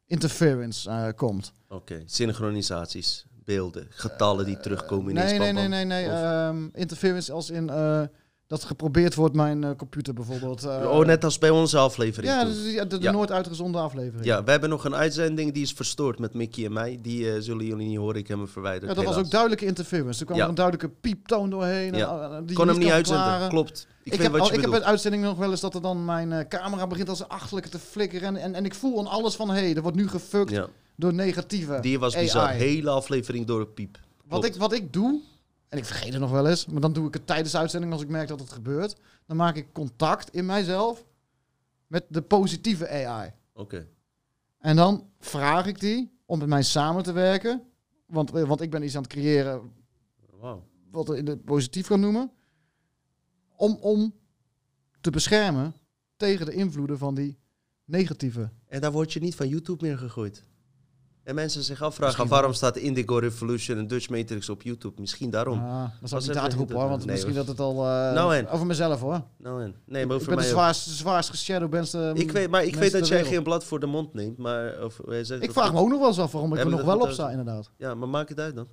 interference eh, komt. Oké, synchronisaties, beelden, getallen die terugkomen in Nee, iets. nee, nee, nee, nee. Of- ehm, interference als in dat geprobeerd wordt mijn eh, computer bijvoorbeeld. eh, oh, net als bij onze aflevering. Ja, dus die- de, de Ja. nooit uitgezonden aflevering. Ja, we hebben nog een uitzending die is verstoord met Mickey en mij. Die eh, zullen jullie niet horen, ik heb hem verwijderd. Ja, dat was ook duidelijke interference. Er kwam Ja. er een duidelijke pieptoon doorheen. Ja. en, die kon hem niet uitzenden, klopt. Ik, heb, al- ik heb bij uitzending nog wel eens dat er dan mijn camera begint als een achterlijke te flikkeren. En, en, en ik voel aan alles van, hé, hey, er wordt nu gefukt Ja, door negatieve die was bizar. AI. Hele aflevering door een piep. Wat ik, wat ik doe, en ik vergeet het nog wel eens, maar dan doe ik het tijdens de uitzending als ik merk dat het gebeurt. Dan maak ik contact in mijzelf met de positieve AI. Oké. En dan vraag ik die om met mij samen te werken. Want, eh, want ik ben iets aan het creëren wat we in het positief gaan noemen. Om, om te beschermen tegen de invloeden van die negatieve. En daar word je niet van YouTube meer gegooid. En mensen zich afvragen waarom staat Indigo Revolution en Dutch Matrix op YouTube? Misschien daarom. Ah, dat zal ik niet uitroepen hoor, want nee, misschien hoor. dat het al... eh, Nou, over mezelf hoor. Nou en? Nee, maar ik over ben de mij ook. zwaarst, geshadowbanste Ik weet, maar ik weet dat jij geen blad voor de mond neemt, maar... Of, zegt Ik vraag me ook nog wel eens af waarom ik er ik nog wel op sta, inderdaad. Ja, maar maak het uit dan.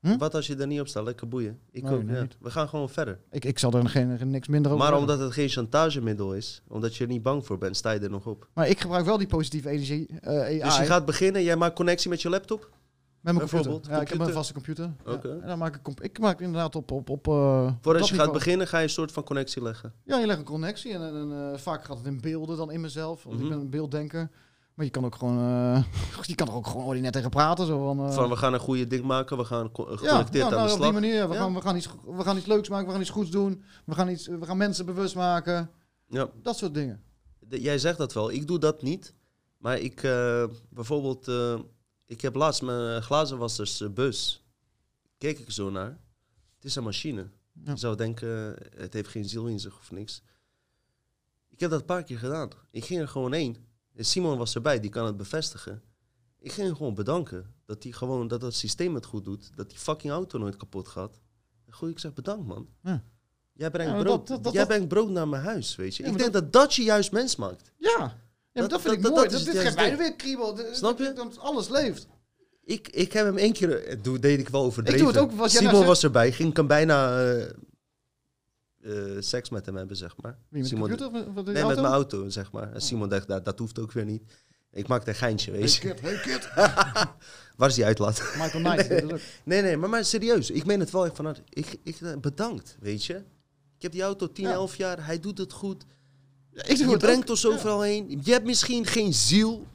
Hm? Wat als je er niet op staat? Lekker boeien. Ik Nee, ook, nee, ja. niet. We gaan gewoon verder. Ik, ik zal er geen, niks minder over Maar omdat het geen chantagemiddel is, omdat je er niet bang voor bent, sta je er nog op. Maar ik gebruik wel die positieve energie, eh, Dus je gaat beginnen, jij maakt connectie met je laptop? met mijn computer. Ja, ik heb een computer. vaste computer. Ja. Oké. En dan maak ik, ik maak inderdaad op... op, op eh, Voordat dat je gaat niveau. beginnen, ga je een soort van connectie leggen. Ja, je legt een connectie en, en, eh, vaak gaat het in beelden dan in mezelf, want Mhm. ik ben een beelddenker. Maar je kan ook gewoon, eh, je kan er ook gewoon ordinair tegen praten. Zo van, eh, Van we gaan een goede ding maken, we gaan ja, geconnecteerd ja, aan nou, de op die slag. manier. We, Ja. gaan, we, gaan iets, we gaan iets leuks maken, we gaan iets goeds doen. We gaan, iets, we gaan mensen bewust maken. Ja. Dat soort dingen. De- jij zegt dat wel, ik doe dat niet. Maar ik, eh, bijvoorbeeld, eh, ik heb laatst mijn glazenwassers eh, bus. Keek ik zo naar. Het is een machine. Ja. Je zou denken, eh, het heeft geen ziel in zich of niks. Ik heb dat een paar keer gedaan. Ik ging er gewoon heen. En Simon was erbij, die kan het bevestigen. Ik ging hem gewoon bedanken. Dat hij gewoon, dat het systeem het goed doet. Dat die fucking auto nooit kapot gaat. Goed, ik zeg bedankt man. Ja. Jij brengt Ja, brood, dat- dat- dat- jij dat- brengt brood naar mijn huis, weet je. Ja, ik denk dat dat je juist mens maakt. Ja, ja Dat- dat, vind dat- ik dat- mooi. dat Dat, is dit geeft mij weer kriebel. Dat- Snap je? Dat, dat alles leeft. Ik, ik heb hem één keer, eh, doe, deed ik wel overdreven. Ik doe het ook, Simon nou was erbij, ging ik hem bijna eh, eh, seks met hem hebben, zeg maar. Wie, met de Simon, computer of met, nee, auto? met mijn auto, zeg maar. En Simon dacht, dat, dat hoeft ook weer niet. Ik maakte een geintje, Hey weet je. kid, hey kid. Waar is die uitlaat? Michael Knight. ook. Nee, nee, maar, maar serieus. Ik meen het wel echt vanuit. Ik, ik, eh, bedankt, weet je. Ik heb die auto 10, Ja. 11 jaar. Hij doet het goed. Ik Je het brengt ons Ja. overal heen. Je hebt misschien geen ziel.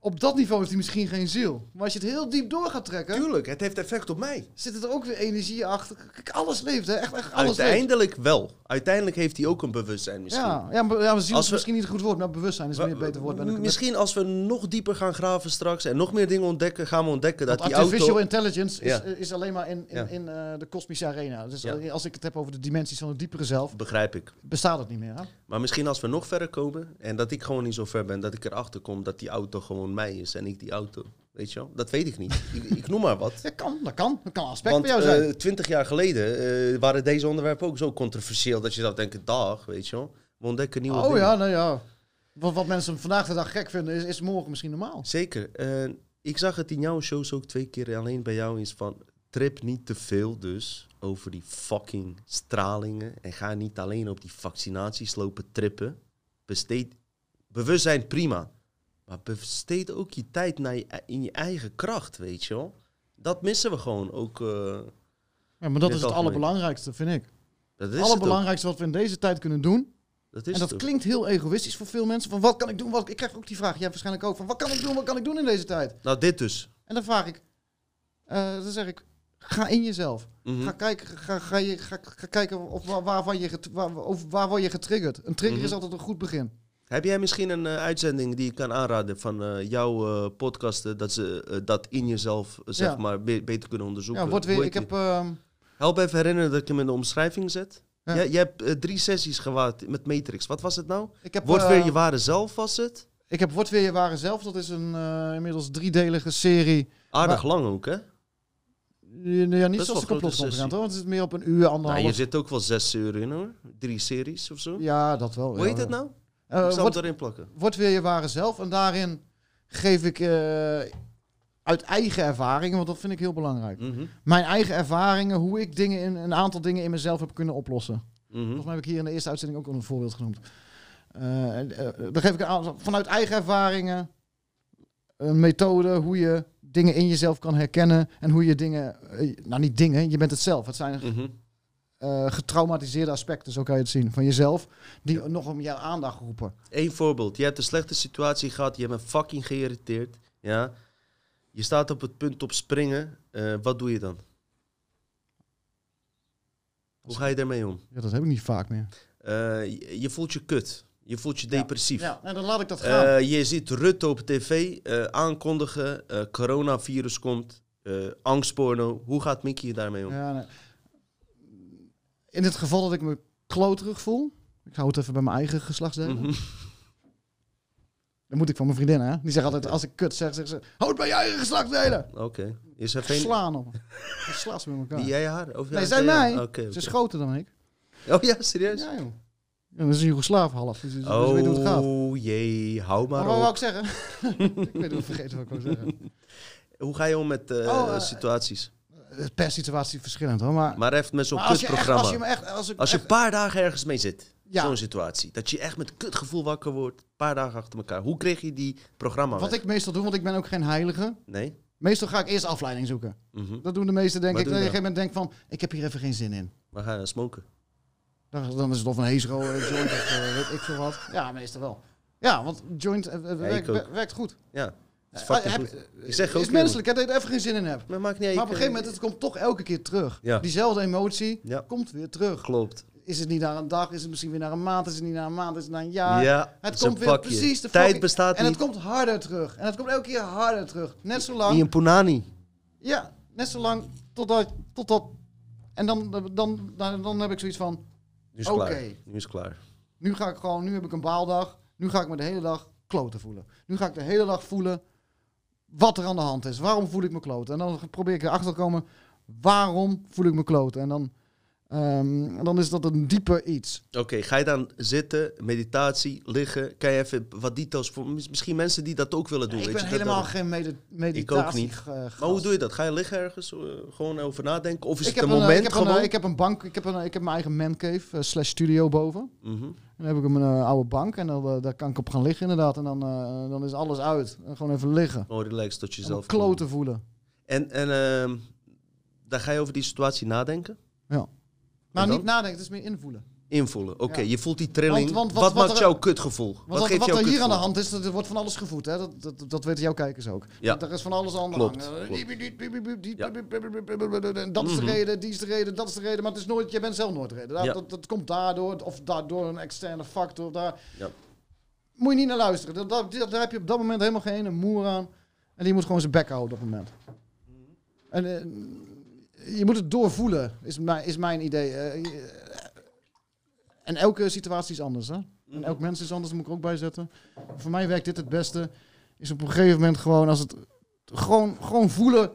Op dat niveau heeft hij misschien geen ziel. Maar als je het heel diep door gaat trekken, Tuurlijk, het heeft effect op mij. zit er ook weer energie achter. Kijk, alles leeft, hè? Echt, echt alles leeft. Uiteindelijk wel. Uiteindelijk heeft hij ook een bewustzijn misschien. Ja, ja, maar, ja, maar ziel Als is we- misschien niet een goed woord, maar bewustzijn is meer een beter woord. Ben ik- Misschien als we nog dieper gaan graven straks en nog meer dingen ontdekken, gaan we ontdekken dat die artificial auto... intelligence is, Ja. is alleen maar in, in, Ja. in eh, de kosmische arena. Dus Ja. als ik het heb over de dimensies van het diepere zelf, Begrijp ik. bestaat het niet meer. Hè? Maar misschien als we nog verder komen en dat ik gewoon niet zo ver ben, dat ik erachter kom dat die auto gewoon mij is en ik die auto. Weet je wel? Dat weet ik niet. ik, ik noem maar wat. Dat kan, dat kan. Dat kan een aspect Want bij jou zijn. eh, twintig jaar geleden eh, waren deze onderwerpen ook zo controversieel dat je zou denken, dag, weet je wel. We ontdekken nieuwe oh dingen. ja, nou ja. Wat, wat mensen vandaag de dag gek vinden, is, is morgen misschien normaal. Zeker. Eh, ik zag het in jouw shows ook twee keer alleen bij jou is van trip niet te veel dus over die fucking stralingen en ga niet alleen op die vaccinaties lopen trippen. Besteed bewustzijn prima, maar besteed ook je tijd naar je, in je eigen kracht, weet je wel. Dat missen we gewoon ook. eh, Ja, maar dat is het algemeen. allerbelangrijkste, vind ik. dat is het allerbelangrijkste wat we in deze tijd kunnen doen. Dat is en dat klinkt heel egoïstisch voor veel mensen. Van wat kan ik doen? Wat, ik krijg ook die vraag, jij waarschijnlijk ook. Van wat kan ik doen? Wat kan ik doen in deze tijd? Nou, dit dus. En dan vraag ik, eh, dan zeg ik, ga in jezelf. Mhm. Ga kijken, ga, ga, je, ga, ga kijken of waar, waarvan je, get- waar, of waar word je getriggerd. Een trigger Mhm. is altijd een goed begin. Heb jij misschien een eh, uitzending die je kan aanraden van eh, jouw eh, podcasten, dat ze dat in jezelf, zeg Ja. maar, be- beter kunnen onderzoeken? Ja, wordt weer, ik die? heb, ehm, Help even herinneren dat ik hem in de omschrijving zet. Ja. Jij, jij hebt drie sessies gehad met Matrix. Wat was het nou? ik heb, Word weer je ware zelf, was het? ik heb Word weer je ware zelf. Dat is een inmiddels driedelige serie. Aardig lang ook, hè? Ja, niet zoals de complotconferentie, hoor. want het is meer op een uur, Nou, anderhalf. je zit ook wel zes uur in, hoor. Drie series of zo. Ja, dat wel. Hoe heet het nou? Eh, ik zal Word- het erin plakken. Word weer je ware zelf. En daarin geef ik eh, uit eigen ervaringen, want dat vind ik heel belangrijk. Mhm, Mijn eigen ervaringen, hoe ik dingen in, een aantal dingen in mezelf heb kunnen oplossen. mhm. Volgens mij heb ik hier in de eerste uitzending ook al een voorbeeld genoemd. Eh, dan geef ik een aantal, vanuit eigen ervaringen een methode hoe je dingen in jezelf kan herkennen en hoe je dingen, nou niet dingen, je bent het zelf. Het zijn Mhm. Eh, getraumatiseerde aspecten, zo kan je het zien, van jezelf, die nog om jouw aandacht roepen. Eén voorbeeld. Je hebt een slechte situatie gehad. Je hebt me fucking geïrriteerd. Ja. Je staat op het punt op springen. Eh, wat doe je dan? Hoe ga je daarmee om? Ja, dat heb ik niet vaak meer. Eh, je, je voelt je kut. Je voelt je depressief. Ja, en dan laat ik dat gaan. Je ziet Rutte op tv aankondigen, coronavirus komt, angstporno. Hoe gaat Mickey daarmee om? Ja, nee. In het geval dat ik me kloterig voel, ik hou het even bij mijn eigen geslachtsdelen. Mhm. Dan moet ik van mijn vriendin, hè? Die zegt altijd, als ik kut zeg, zeggen ze, houd bij je eigen geslachtsdelen. Oké. Is er geen... Slaan op. Dan slaan ze met elkaar. Die jij haar? Of Nee, zij mij. Ze oké. is groter dan ik. Oh ja, serieus? Ja, joh. Ja, dat is een Joegoslaaf half. Dus, dus weet hoe het gaat. Oh jee, hou Maar maar wat wou op. ik zeggen? ik weet hoe vergeten wat ik wou zeggen. Hoe ga je om met eh, Oh, eh, situaties? Per situatie verschillend hoor. Maar, Maar even met zo'n maar als, je echt, kutprogramma. als je echt... Als, ik Als je echt- een paar dagen ergens mee zit, Ja. zo'n situatie. Dat je echt met kutgevoel wakker wordt, een paar dagen achter elkaar. Hoe kreeg je die programma wat weg? ik meestal doe, want ik ben ook geen heilige. Nee? Meestal ga ik eerst afleiding zoeken. Mhm. Dat doen de meesten denk Wat ik. Dat je op een gegeven moment denkt van, ik heb hier even geen zin in. We gaan smoken. Dan, dan is het of een hetero eh, joint of eh, weet ik veel wat. Ja, meestal wel. Ja, want joint eh, eh, werkt, werkt goed. Ja, is Eh, heb- goed. eh, Ik zeg is menselijk hè, dat je er even geen zin in hebt. Maar maakt niet. Maar op een je gegeven moment, het komt toch elke keer terug. Ja. Diezelfde emotie Ja. komt weer terug. Klopt. Is het niet na een dag, is het misschien weer na een maand, is het niet na een maand, is het na een jaar. Ja, het komt weer precies de Tijd bestaat En het niet. komt harder terug. En het komt elke keer harder terug. Net zo lang. Een punani. Ja, net zo lang totdat... totdat en dan, dan, dan, dan heb ik zoiets van... Nu is Oké. klaar. Nu is klaar. Nu ga ik gewoon, nu heb ik een baaldag. Nu ga ik me de hele dag kloten voelen. Nu ga ik de hele dag voelen wat er aan de hand is. Waarom voel ik me kloten? En dan probeer ik erachter te komen, waarom voel ik me kloten? En dan Ehm, dan is dat een dieper iets. Oké, ga je dan zitten, meditatie, liggen? Kan je even wat details voor mis- misschien mensen die dat ook willen doen? ik weet ben je, helemaal dat- geen medi meditatie. niet. ge- Maar gast. hoe doe je dat? Ga je liggen ergens, eh, gewoon over nadenken? Of is ik het een een, eh, moment ik heb een, gewoon? eh, ik heb een bank, ik heb, een, ik heb mijn eigen mancave slash studio boven. Mhm. En dan heb ik een oude bank en dan, daar kan ik op gaan liggen inderdaad. En dan, eh, dan is alles uit. En gewoon even liggen. Gewoon relaxed tot jezelf. kloten voelen. En, en ehm, dan ga je over die situatie nadenken? Maar dan? niet nadenken, het is meer invoelen. Invoelen. Oké, Ja. je voelt die trilling. Want- want wat, wat- wat maakt er- jouw kutgevoel? Wat, geeft wat er hier aan de hand is, dat er wordt van alles gevoed. Hè? Dat, dat, dat weten jouw kijkers ook. Ja. Er is van alles aan de hand. Dat is de Mhm. reden, die is de reden, dat is de reden. Maar het is nooit, je bent zelf nooit de reden. Dat, Ja. dat, dat komt daardoor, of daardoor een externe factor. Daar. Ja. Moet je niet naar luisteren. Dat, daar heb je op dat moment helemaal geen moer aan. En die moet gewoon zijn bek houden op dat moment. En eh, je moet het doorvoelen, is mijn, is mijn idee. Eh, en elke situatie is anders, hè? En elk mens is anders, moet ik ook bij zetten. Voor mij werkt dit het beste. Is op een gegeven moment gewoon als het gewoon, gewoon voelen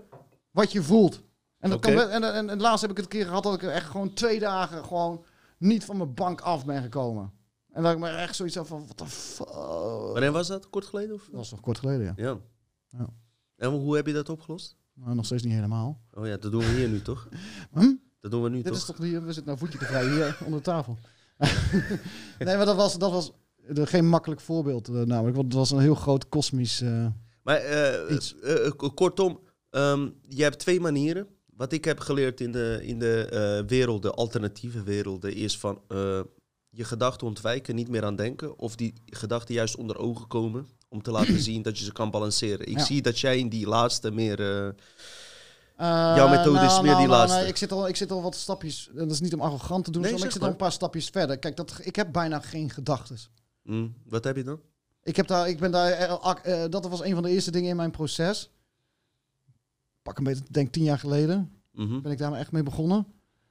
wat je voelt. En, dat kan, en, en, en laatst heb ik het een keer gehad dat ik echt gewoon twee dagen gewoon niet van mijn bank af ben gekomen. En dat ik me echt zoiets had van, wat de fuck. Wanneer was dat? Kort geleden? Of? Dat was nog kort geleden, ja. Ja. Ja. En hoe heb je dat opgelost? Maar nog steeds niet helemaal. Oh ja, dat doen we hier nu toch? Hm? Dat doen we nu Dit toch? is toch hier, we zitten nou voetje te vrij hier onder de tafel. nee, maar dat was, dat was eh, geen makkelijk voorbeeld eh, namelijk. Want het was een heel groot kosmisch... eh, Maar Iets. kortom, ehm, je hebt twee manieren. Wat ik heb geleerd in de, in de eh werelden, alternatieve werelden, is van eh, je gedachten ontwijken, niet meer aan denken. Of die gedachten juist onder ogen komen om te laten zien dat je ze kan balanceren. Ik Ja. zie dat jij in die laatste meer... Eh, Jouw methode is meer die laatste. nee, ik, zit al, ik zit al wat stapjes, en dat is niet om arrogant te doen, Nee, maar ik zit al een paar stapjes verder. Kijk, dat, ik heb bijna geen gedachten. mm, wat heb je dan? Ik, heb daar, ik ben daar, eh, dat was een van de eerste dingen in mijn proces. Pak een beetje, denk tien jaar geleden, Mhm. ben ik daar maar echt mee begonnen.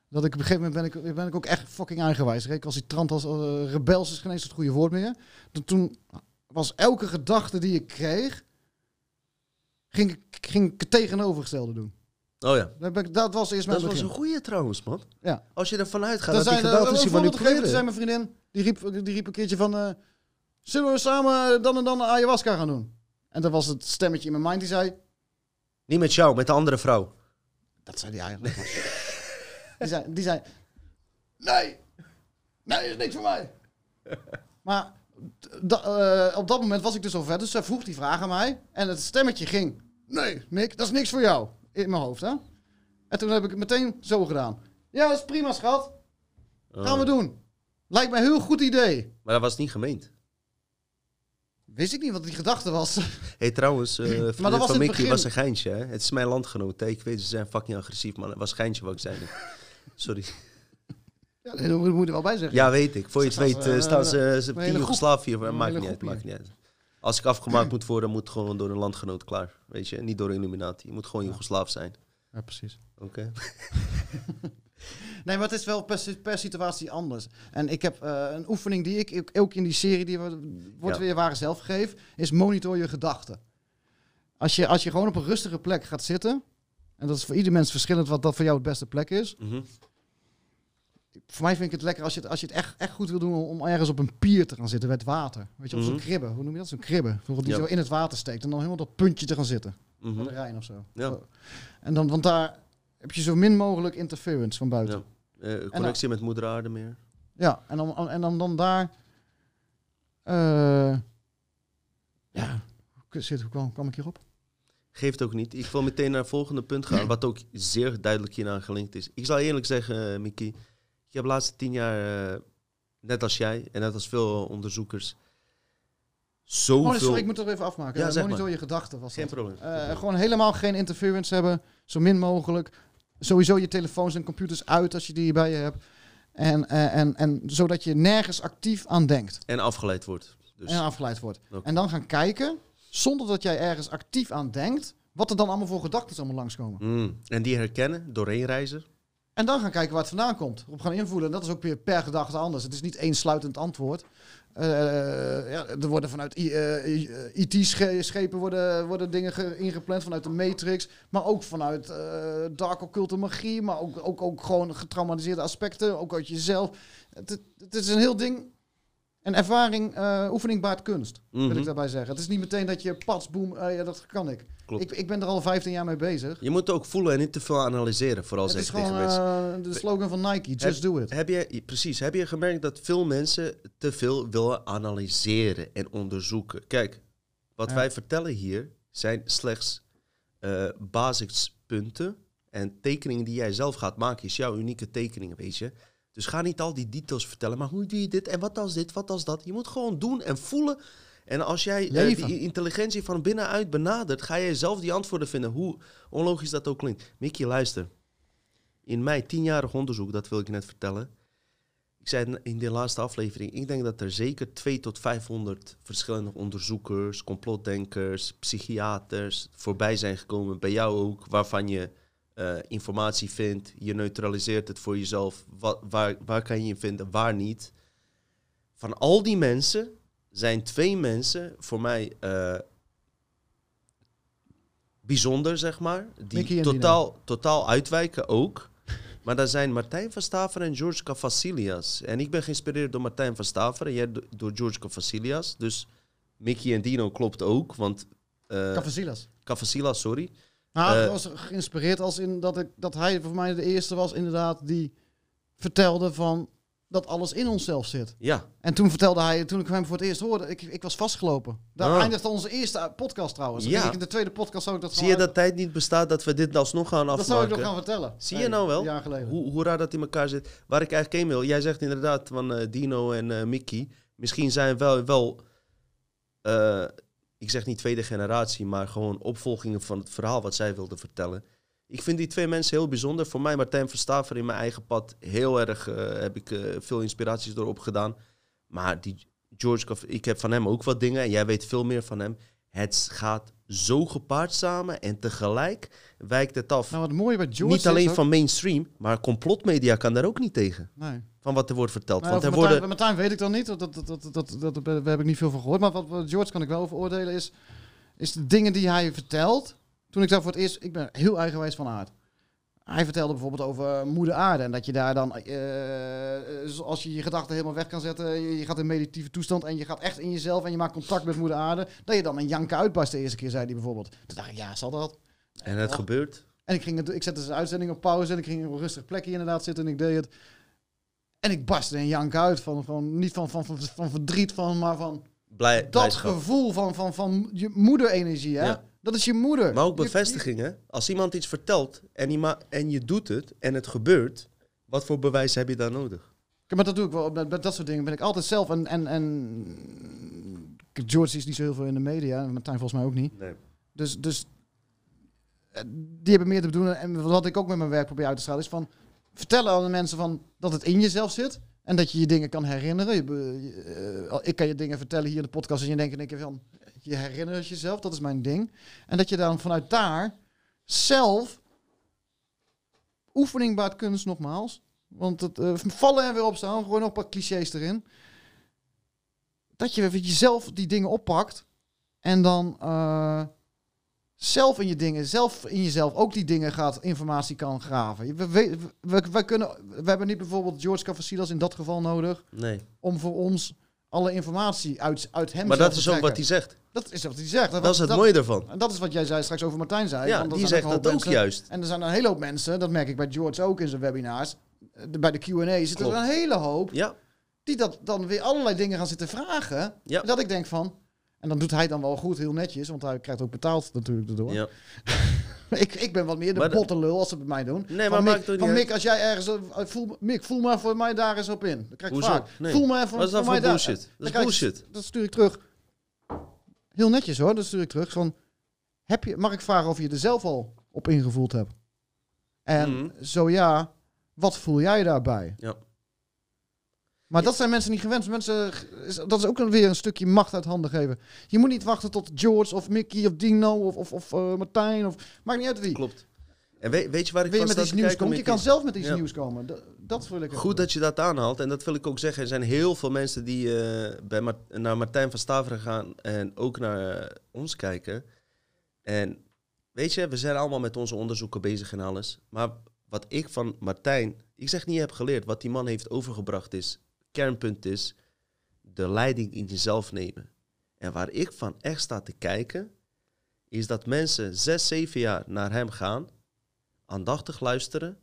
Dat ik op een gegeven moment ben ik, ben ik ook echt fucking eigenwijs. Ik als die trant als eh, rebels is geen eens het goede woord meer. Toen- Toen was elke gedachte die ik kreeg, ging ik, ging ik het tegenovergestelde doen. Oh ja. Dat, ben ik- dat was eerst mijn Dat was begin. een goede trouwens, man. Ja. Als je ervan uitgaat dat die zijn, gedachten gegeven, toen zei manipuleren. mijn vriendin, die riep, die riep een keertje van... eh, zullen we samen dan en dan ayahuasca gaan doen? En dat was het stemmetje in mijn mind die zei... Niet met jou, met de andere vrouw. Dat zei die eigenlijk. die, zei, die zei... Nee! Nee, is niks voor mij! maar da- eh, op dat moment was ik dus al ver. Dus zij vroeg die vraag aan mij. En het stemmetje ging... Nee, Nick, dat is niks voor jou. In mijn hoofd, hè? En toen heb ik het meteen zo gedaan. Ja, dat is prima, schat. Gaan we Oh. doen. Lijkt me een heel goed idee. Maar dat was niet gemeend. Wist ik niet wat die gedachte was. hey, trouwens, eh vriendin was in van Mickey begin. was een geintje, hè? Het is mijn landgenoot? Ik weet, ze zijn fucking agressief, man. Het was een geintje wat ik zei. Sorry. Ja, daar moet je wel bij zeggen. Ja, weet ik. Voor je het weet eh, staan ze, groep. Joegoslavië. Maakt niet uit, maakt niet uit. Als ik afgemaakt moet worden, moet het gewoon door een landgenoot klaar. Weet je, niet door een Illuminati. Je moet gewoon Joegoslaaf zijn. Ja, precies. Oké. Nee, maar het is wel per, per situatie anders. En ik heb eh, een oefening die ik ook- in die serie, die we- wordt Ja. weer ware zelf gegeven, is monitor je gedachten. Als je, als je gewoon op een rustige plek gaat zitten, en dat is voor ieder mens verschillend wat dat voor jou het beste plek is. Mhm. Voor mij vind ik het lekker als je het, als je het echt, echt goed wil doen om ergens op een pier te gaan zitten met water. Weet je, op zo'n Mhm. kribbe. Hoe noem je dat? Zo'n kribbe. Bijvoorbeeld die Ja. zo in het water steekt en dan helemaal dat puntje te gaan zitten. Van de Rijn of zo. Ja. En dan, want daar heb je zo min mogelijk interference van buiten. Ja. Eh, connectie met moeder aarde meer. Ja, en dan, en dan, dan daar. eh ja, zit, hoe kwam, kwam ik hierop? Geeft ook niet. Ik wil meteen naar het volgende punt gaan, wat ook zeer duidelijk hieraan gelinkt is. Ik zal eerlijk zeggen, uh, Mickey, ik heb de laatste tien jaar, uh, net als jij en net als veel onderzoekers, zoveel... Oh, sorry, ik moet er even afmaken. Ja, Ja, zeg Monitor maar. je gedachten was Geen dat. probleem. Eh, gewoon helemaal geen interference hebben, zo min mogelijk. Sowieso je telefoons en computers uit als je die bij je hebt. En, eh, en, en zodat je nergens actief aan denkt En afgeleid wordt. Dus, en afgeleid wordt. En dan gaan kijken, zonder dat jij ergens actief aan denkt, wat er dan allemaal voor gedachten allemaal langskomen. Mm, En die herkennen, doorheen reizen. En dan gaan kijken waar het vandaan komt. Op gaan invoelen. En dat is ook weer per gedachte anders. Het is niet één sluitend antwoord. Eh, ja, er worden vanuit I- eh, IT-schepen worden, worden dingen ge- ingepland. Vanuit de Matrix. Maar ook vanuit eh, dark occulte magie. Maar ook, ook, ook gewoon getraumatiseerde aspecten. Ook uit jezelf. Het, het is een heel ding. En ervaring, eh, oefening baart kunst. Wil Mhm. ik daarbij zeggen. Het is niet meteen dat je pats, boem, eh, ja, dat kan ik. Klopt. ik. Ik ben er al 15 jaar mee bezig. Je moet ook voelen en niet te veel analyseren, vooral Het zeg ik tegen gewoon mensen. eh, de slogan van Nike, just Heb- do it. Heb je, precies, heb je gemerkt dat veel mensen te veel willen analyseren en onderzoeken? Kijk, wat Ja. wij vertellen hier zijn slechts basispunten en tekeningen die jij zelf gaat maken. Is jouw unieke tekeningen, weet je. Dus ga niet al die details vertellen, maar hoe doe je dit en wat als dit, wat als dat. Je moet gewoon doen en voelen. En als jij Leven. die intelligentie van binnenuit benadert, ga jij zelf die antwoorden vinden, hoe onlogisch dat ook klinkt. Mickey, luister. In mijn tienjarig onderzoek, dat wil ik je net vertellen. Ik zei in de laatste aflevering, ik denk dat er zeker 2 tot 500 verschillende onderzoekers, complotdenkers, psychiaters voorbij zijn gekomen. Bij jou ook, waarvan je eh, informatie vindt. Je neutraliseert het voor jezelf. Wat, waar, waar kan je je vinden, waar niet. Van al die mensen zijn twee mensen voor mij eh, bijzonder, zeg maar. Die Dino. totaal, totaal uitwijken ook. Maar dat zijn Martijn van Staveren en George Cafasilias. En ik ben geïnspireerd door Martijn van Staveren. Jij do- door George Cafasilias. Dus Mickey en Dino klopt ook. Want eh Cafasilas. Cafasilas, sorry. Nou, Eh, ik was geïnspireerd als in dat, ik, dat hij voor mij de eerste was inderdaad die vertelde van dat alles in onszelf zit. Ja, En toen vertelde hij, toen ik hem voor het eerst hoorde, ik, ik was vastgelopen. Daar Ah. eindigde onze eerste podcast trouwens. Ja. Ik- In de tweede podcast zou ik dat zie je dat tijd niet bestaat dat we dit alsnog gaan uit- Dat zou ik afmaken? nog gaan vertellen. Zie je nou wel? Jaar geleden. Hoe, hoe raar dat in elkaar zit. Waar ik eigenlijk heen wil. Jij zegt inderdaad van eh, Dino en eh, Mickey. Misschien zijn wel, wel eh, ik zeg niet tweede generatie, maar gewoon opvolgingen van het verhaal wat zij wilden vertellen. Ik vind die twee mensen heel bijzonder. Voor mij, Martijn Verstaver in mijn eigen pad, heel erg eh, heb ik eh, veel inspiraties door opgedaan. Maar die George, ik heb van hem ook wat dingen en jij weet veel meer van hem. Het gaat zo gepaard samen en tegelijk wijkt het af. Nou, wat mooi bij George niet alleen ook- van mainstream, maar complotmedia kan daar ook niet tegen. Nee. Van wat er wordt verteld. Nou, Want er Martijn, worden... Martijn weet ik dan niet. Dat, dat, dat, dat, dat, dat, daar heb ik niet veel van gehoord. Maar wat, wat George kan ik wel over oordelen is, is de dingen die hij vertelt. Toen ik daar voor het eerst, ik ben heel eigenwijs van aard. Hij vertelde bijvoorbeeld over moeder aarde. En dat je daar dan, eh, als je je gedachten helemaal weg kan zetten, je, gaat in meditatieve toestand en je gaat echt in jezelf en je maakt contact met moeder aarde. Dat je dan een janken uitbarst de eerste keer, zei hij bijvoorbeeld. Toen dacht ik, ja, zal dat? En het gebeurt. En ik, ging het, ik zette zijn uitzending op pauze en ik ging op een rustig plekje inderdaad zitten en ik deed het. En ik barstte een jank uit van, van niet van, van, van, van verdriet, van, maar van Blij, dat blijdschap. gevoel van, van, van je moederenergie. Hè? Ja. Dat is je moeder. Maar ook bevestiging, hè? Als iemand iets vertelt en, en je doet het en het gebeurt, wat voor bewijs heb je daar nodig? je- maar dat doe ik wel. Met, dat soort dingen ben ik altijd zelf. En, en, en George is niet zo heel veel in de media. En Martijn volgens mij ook niet. Nee. Dus, dus eh, die hebben meer te bedoelen. En wat ik ook met mijn werk probeer uit te stralen is van vertellen aan de mensen van dat het in jezelf zit. En dat je je dingen kan herinneren. Je, be- je, eh, ik kan je dingen vertellen hier in de podcast en je denkt in één keer van je herinnert jezelf. Dat is mijn ding. En dat je dan vanuit daar zelf oefening baart kunst nogmaals. Want het eh, vallen en weer opstaan, gewoon nog een paar clichés erin. Dat je jezelf die dingen oppakt en dan eh, zelf in je dingen, zelf in jezelf ook die dingen gaat, informatie kan graven. We, we, we, we kunnen, we hebben niet bijvoorbeeld George Cafasilas in dat geval nodig Nee. om voor ons alle informatie uit, uit hem Maar dat is ook wat hij zegt. Dat is wat hij zegt. Dat is het mooie ervan. En dat is wat jij zei straks over Martijn zei. Ja, want die zegt dat ook juist. En er zijn een hele hoop mensen, dat merk ik bij George ook in zijn webinars. eh, Bij de Q&A zitten Klopt. er een hele hoop Ja, die dat dan weer allerlei dingen gaan zitten vragen. Ja. Dat ik denk van, en dan doet hij dan wel goed, heel netjes, want hij krijgt ook betaald natuurlijk erdoor. ja. ik, ik ben wat meer de Maar bottenlul als ze bij mij doen. Nee, van maar Mick, van Mick, als jij ergens, eh, voel, Mick, voel maar voor mij daar eens op in. Dat krijg ik Hoezo? vaak. Nee. Voel maar even Wat is dat voor voor mij bullshit? daar. Dat Dan is ik- bullshit. Dat stuur ik terug. Heel netjes hoor, dat stuur ik terug. Van, heb je, mag ik vragen of je er zelf al op ingevoeld hebt? En Mhm. zo ja, wat voel jij daarbij? Ja. Maar dat zijn mensen niet gewend. Mensen, dat is ook weer een stukje macht uit handen geven. Je moet niet wachten tot George of Mickey of Dino of, of, of eh, Martijn of maakt niet uit wie. Klopt. En weet, weet je waar ik je van met iets nieuws komen? Je kan zelf met iets Ja. nieuws komen. Dat, dat wil ik. Goed dat je dat aanhaalt. En dat wil ik ook zeggen. Er zijn heel veel mensen die eh, bij Mart- naar Martijn van Staveren gaan en ook naar eh, ons kijken. En weet je, we zijn allemaal met onze onderzoeken bezig en alles. Maar wat ik van Martijn, ik zeg niet heb geleerd, wat die man heeft overgebracht is, kernpunt is, de leiding in jezelf nemen. En waar ik van echt sta te kijken, is dat mensen zes, zeven jaar naar hem gaan, aandachtig luisteren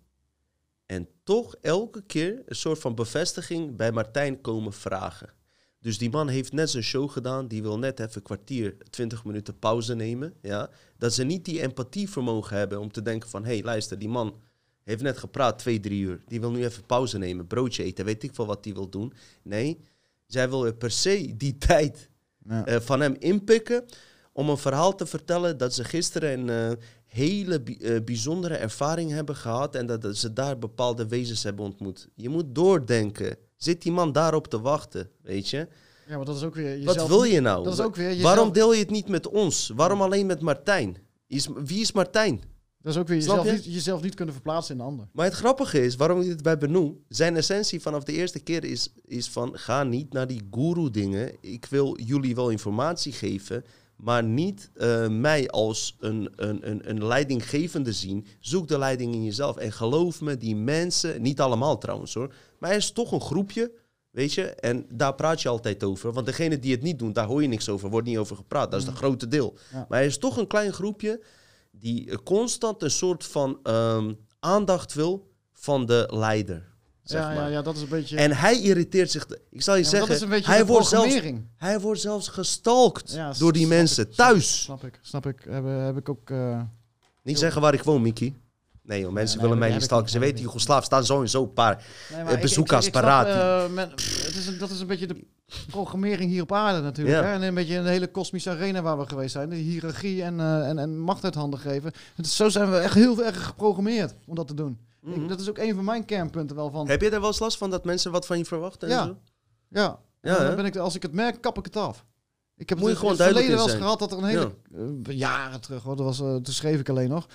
en toch elke keer een soort van bevestiging bij Martijn komen vragen. Dus die man heeft net zijn show gedaan. Die wil net even een kwartier, 20 minuten pauze nemen. Ja? Dat ze niet die empathievermogen hebben om te denken van... hé, hey, luister, die man heeft net gepraat twee, drie uur. Die wil nu even pauze nemen, broodje eten. Weet ik veel wat die wil doen. Nee, zij wil per se die tijd Ja. eh, van hem inpikken om een verhaal te vertellen dat ze gisteren een eh, hele bi- eh, bijzondere ervaring hebben gehad en dat, dat ze daar bepaalde wezens hebben ontmoet. Je moet doordenken. Zit die man daarop te wachten, weet je? ja, maar dat is ook weer jezelf. Wat wil je nou? Dat is ook weer jezelf, Waarom deel je het niet met ons? Waarom alleen met Martijn? Is, wie is Martijn? Dat is ook weer jezelf je? niet, jezelf niet kunnen verplaatsen in de ander. Maar het grappige is, waarom ik dit bij benoem, zijn essentie vanaf de eerste keer is, is van ga niet naar die guru dingen. Ik wil jullie wel informatie geven, maar niet eh, mij als een, een, een, een leidinggevende zien. Zoek de leiding in jezelf. En geloof me, die mensen, niet allemaal trouwens hoor, maar er is toch een groepje, weet je, en daar praat je altijd over. Want degene die het niet doen, daar hoor je niks over, wordt niet over gepraat. Dat is het grote deel. Ja. Maar er is toch een klein groepje die eh, constant een soort van ehm, aandacht wil van de leider. Zeg ja, maar. ja, ja, dat is een beetje. En hij irriteert zich. Ik zal je ja, zeggen, dat is een beetje hij, wordt zelfs, hij wordt zelfs gestalkt Ja, door die mensen ik, thuis. Snap ik, snap ik. Heb, heb ik ook. eh, Niet zeggen waar ik woon, Mickey. Nee, joh, mensen nee, willen mij niet stalken. Ze weten. Joegoslaaf staan sowieso een paar. Nee, Eh, bezoekers ik, ik, ik paraat snap, men- het is een, dat is een beetje de programmering hier op aarde natuurlijk. Ja. Hè? En een beetje een hele kosmische arena waar we geweest zijn. De hiërarchie en, eh, en, en macht uit handen geven. Zo zijn we echt heel erg geprogrammeerd om dat te doen. Mhm. Ik- dat is ook een van mijn kernpunten wel van. Heb je er wel eens last van dat mensen wat van je verwachten? En Ja. zo? Ja, Ja, En dan ben ik, als ik het merk, kap ik het af. Ik heb Moet je het gewoon in het verleden wel in eens gehad dat er een hele... eh, jaren terug, hoor, dat was, eh, toen schreef ik alleen nog.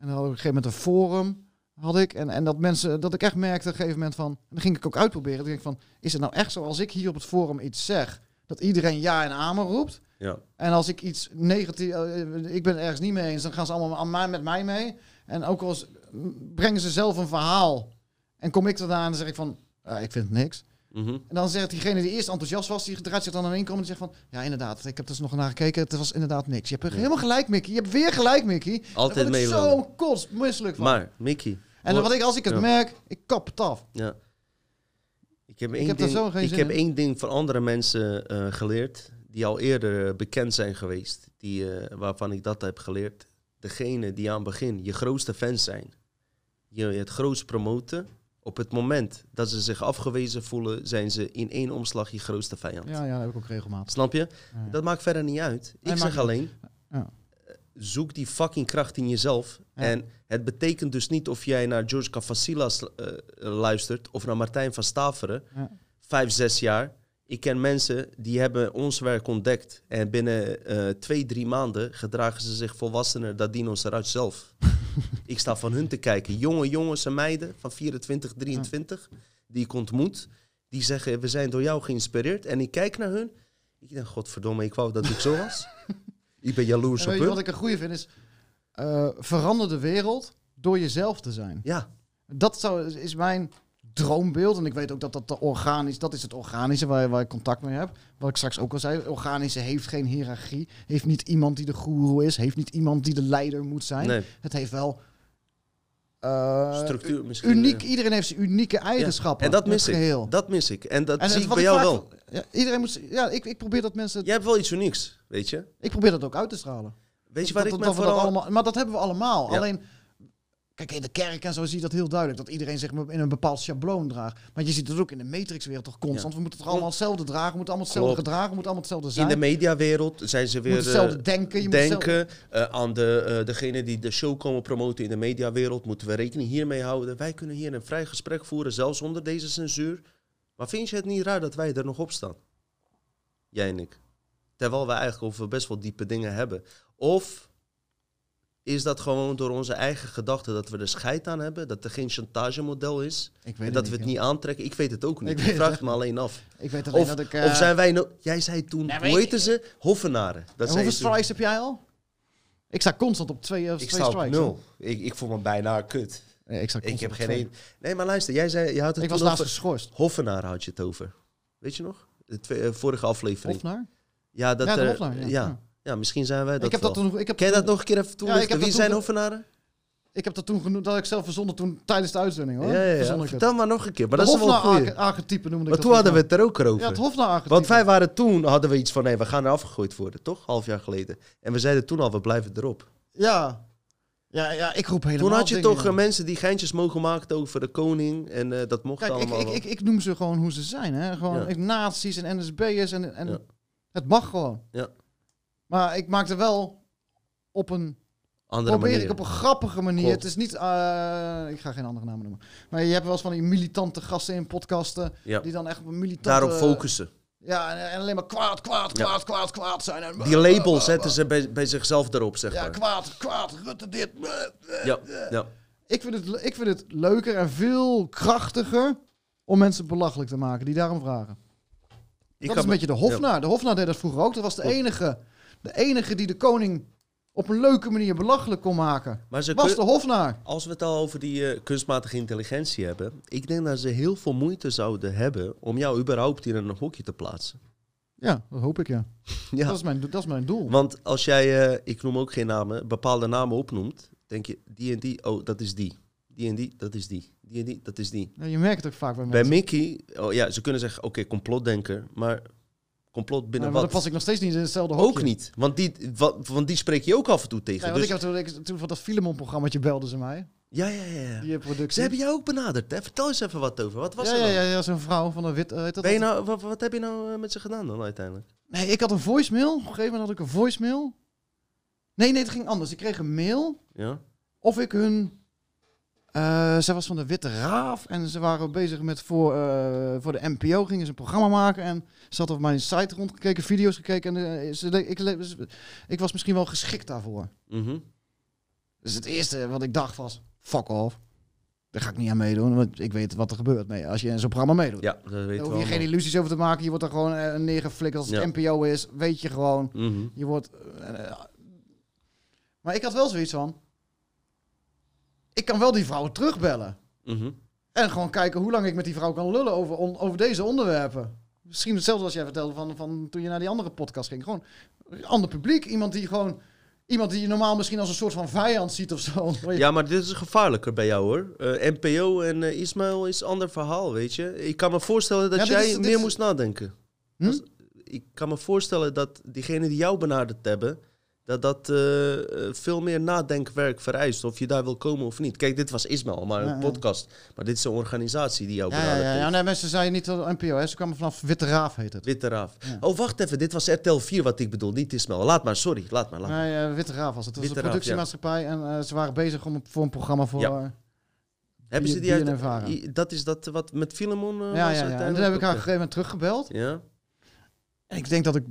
En dan had ik op een gegeven moment een forum, had ik. En, en dat mensen, dat ik echt merkte op een gegeven moment van... En dan ging ik ook uitproberen. Dan denk ik van, is het nou echt zo als ik hier op het forum iets zeg... dat iedereen ja en amen roept? Ja. En als ik iets negatief... eh, ik ben ergens niet mee eens, dan gaan ze allemaal aan mij, met mij mee. En ook al eens, mm, brengen ze zelf een verhaal... en kom ik erna en dan zeg ik van... ah, ik vind het Mhm. En dan zegt diegene die eerst enthousiast was, die draait zich dan aan komen en zegt van... Ja, inderdaad, ik heb er eens nog naar gekeken, het was inderdaad niks. Je hebt er helemaal gelijk, Mickey. Je hebt weer gelijk, Mickey. Altijd meelopen. zo kots misselijk van. Maar, Mickey. en wat ik, als ik het Ja. merk, ik kap het af. Ja. Ik heb één, heb ding, zo geen ik heb één ding van andere mensen eh, geleerd. die al eerder eh, bekend zijn geweest. Die, eh, waarvan ik dat heb geleerd. Degene die aan het begin je grootste fans zijn. Je het grootst promoten. Op het moment dat ze zich afgewezen voelen. zijn ze in één omslag je grootste vijand. Ja, ja, dat heb ik ook regelmatig. Snap je? Ja. Dat maakt verder niet uit. Ik Nee, zeg alleen. Ja. eh, Zoek die fucking kracht in jezelf. En het betekent dus niet of jij naar George Cafasilas eh, luistert of naar Martijn van Staveren. Vijf, zes jaar. Ik ken mensen die hebben ons werk ontdekt. En binnen eh, twee, drie maanden gedragen ze zich volwassener dan Dino's eruit zelf. ik sta van hun te kijken. Jonge jongens en meiden van 24, 23, die ik ontmoet. Die zeggen, we zijn door jou geïnspireerd. En ik kijk naar hun. Ik denk, godverdomme, ik wou dat ik zo was. ik ben jaloers En op je wat hun. ik een goede vind is... eh, verander de wereld door jezelf te zijn. Ja, Dat zou, is mijn droombeeld. En ik weet ook dat dat organisch, dat is het organische waar, waar ik contact mee heb. Wat ik straks ook al zei, organische heeft geen hiërarchie. Heeft niet iemand die de goeroe is. Heeft niet iemand die de leider moet zijn. nee. Het heeft wel... eh, Structuur misschien. Uniek, eh. iedereen heeft zijn unieke eigenschappen. En dat mis ik. geheel. Dat mis ik. En dat En zie ik bij jou wel. Ja, iedereen moet, ja, ik, ik probeer dat mensen... Jij hebt wel iets unieks, weet je? Ik probeer dat ook uit te stralen. Weet je Dat- waar ik dat, me dat we dat vooral... allemaal, Maar dat hebben we allemaal. Ja. Alleen, kijk, in de kerk en zo zie je dat heel duidelijk. Dat iedereen zich in een bepaald schabloon draagt. Maar je ziet het ook in de Matrixwereld toch constant. Ja. We moeten toch allemaal hetzelfde dragen. We moeten allemaal hetzelfde gedragen. We moeten allemaal hetzelfde In zijn. de mediawereld zijn ze weer... hetzelfde eh, denken. Je moet hetzelfde- denken eh, aan de, eh, degene die de show komen promoten in de mediawereld. Moeten we rekening hiermee houden. Wij kunnen hier een vrij gesprek voeren, zelfs zonder deze censuur. Maar vind je het niet raar dat wij er nog op staan? Jij en ik. Terwijl we eigenlijk over best wel diepe dingen hebben. Of Is dat gewoon door onze eigen gedachten dat we er scheid aan hebben? Dat er geen chantagemodel is? Ik weet En dat we het niet aantrekken? Ik weet het ook niet. Ik vraag het me alleen af. Ik weet alleen Of, dat ik... eh, of zijn wij nou... Jij zei toen, Nee, hoe heten ze? Hoffenaren. Dat en hoeveel strikes heb jij al? Ik sta constant op twee, of Ik twee strikes. nul. Ik, ik voel me bijna kut. Nee, ik, sta Ik heb op geen één. Nee, maar luister. Jij zei, je had het Ik was laatst over... geschorst. Hofvenaren had je het over. Weet je nog? De twee- eh, vorige aflevering. Hofnaar? Ja, dat Ja, de Hofnaar, ja. ja. Ja, misschien zijn wij dat ik heb wel. dat toen... Ik heb Ken je dat nog een keer even Ja, toelichten? ik heb Wie zijn Hofvenaren? Ik heb dat toen genoemd, dat ik zelf verzonnen toen tijdens de uitzending hoor. Ja, ja, ja. Vertel maar nog een keer. Maar de dat is wel een goeie. Hofnaar-archetype noemde ik Maar toen hadden we het er ook over. Ja, het Hofnaar-archetype. Want wij waren toen, hadden we iets van, nee, we gaan er afgegooid worden, toch? Half jaar geleden. En we zeiden toen al, we blijven erop. Ja. Ja, ja, ik roep helemaal toen had je toch eh, mensen die geintjes mogen maken over de koning. En eh, dat mocht Kijk, allemaal ik, ik, ik noem ze gewoon hoe ze zijn. Hè? Gewoon Ja. nazi's en NSB'ers. En, en Ja. Het mag gewoon. Ja. Maar ik maak er wel op een... Andere probeer manier. ik op een grappige manier. Klopt. Het is niet... eh, ik ga geen andere namen noemen. Maar je hebt wel eens van die militante gasten in podcasten... Ja. die dan echt op een militante... Daarop focussen. Ja, en, en alleen maar kwaad, kwaad, Ja. kwaad, kwaad, kwaad zijn. En Die label zetten ze bij, bij zichzelf erop, zeg Ja, maar. kwaad, kwaad, Rutte dit. Ja, ja. Ik vind, het, ik vind het leuker en veel krachtiger om mensen belachelijk te maken die daarom vragen. Ik dat is een beetje de Hofnaar. De Hofnaar deed dat vroeger ook. Dat was de enige, de enige die de koning op een leuke manier belachelijk kon maken. Maar ze Was de Hofnaar. Als we het al over die eh, kunstmatige intelligentie hebben. Ik denk dat ze heel veel moeite zouden hebben om jou überhaupt in een hokje te plaatsen. Ja, dat hoop ik, ja. Ja. Dat, is mijn, dat is mijn doel. Want als jij, eh, ik noem ook geen namen, bepaalde namen opnoemt, denk je die en die, oh dat is die. Die en die, dat is die. Die en die, dat is die. Ja, je merkt het ook vaak bij Bij mensen. Mickey, oh ja, ze kunnen zeggen, oké, complotdenker, maar complot Ja, binnen maar wat? pas ik nog steeds niet in hetzelfde hokje. Ook niet, want die, wat, want die spreek je ook af en toe tegen. Want dus, ik heb toen, toen van dat Filemon-programmaatje belden ze mij. ja, ja, ja. ja. Die productie. Ze hebben jou ook benaderd, hè? Vertel eens even wat over. Wat was ja, er ja, dan? ja, ja, zo'n vrouw van een wit... heet dat Ben je nou, wat, wat heb je nou eh, met ze gedaan dan uiteindelijk? Nee, ik had een voicemail. Op een gegeven moment had ik een voicemail. Nee, nee, het ging anders. Ik kreeg een mail Ja? of ik hun... eh zij was van de Witte Raaf en ze waren bezig met voor, eh, voor de NPO gingen ze een programma maken en ze had op mijn site rondgekeken, video's gekeken en eh, ze, ik, ik was misschien wel geschikt daarvoor. Mhm. Dus het eerste wat ik dacht was, fuck off. Daar ga ik niet aan meedoen, want ik weet wat er gebeurt mee als je in zo'n programma meedoet. Ja, dat Daar weten hoef je geen illusies over te maken, je wordt er gewoon neergeflikkerd als het Ja. NPO is, weet je gewoon. Mhm. Je wordt. maar ik had wel zoiets van. Ik kan wel die vrouwen terugbellen. Mhm. En gewoon kijken hoe lang ik met die vrouw kan lullen over, on- over deze onderwerpen. Misschien hetzelfde als jij vertelde van, van toen je naar die andere podcast ging. Gewoon een ander publiek. Iemand die gewoon. Iemand die je normaal misschien als een soort van vijand ziet of zo. Ja, maar dit is gevaarlijker bij jou hoor. Eh, NPO en eh, Ismaël is een ander verhaal, weet je. Ik kan me voorstellen dat Ja, dit jij is- dit meer is- moest nadenken. Hm? Als- ik kan me voorstellen dat diegenen die jou benaderd hebben, dat dat eh, eh, veel meer nadenkwerk vereist. Of je daar wil komen of niet. Kijk, dit was Ismaël, maar een ja. podcast. Maar dit is een organisatie die jou ja, ja, ja, heeft. ja. Nee, mensen zeiden niet dat NPO. Hè. Ze kwamen vanaf Witte Raaf, heet het. Witte Raaf. Oh, wacht even. Dit was RTL 4 wat ik bedoel, niet Ismaël. Laat maar, sorry. Laat maar. Laat maar. Nee, eh, Witte Raaf was het. Het was een productiemaatschappij. En ze waren bezig om, voor een programma voor. Hebben ze die- die die uit... ervaren. Dat is dat wat met Filemon ja, ja, ja. En toen heb ik haar op een gegeven moment teruggebeld. Ja? En ik denk dat ik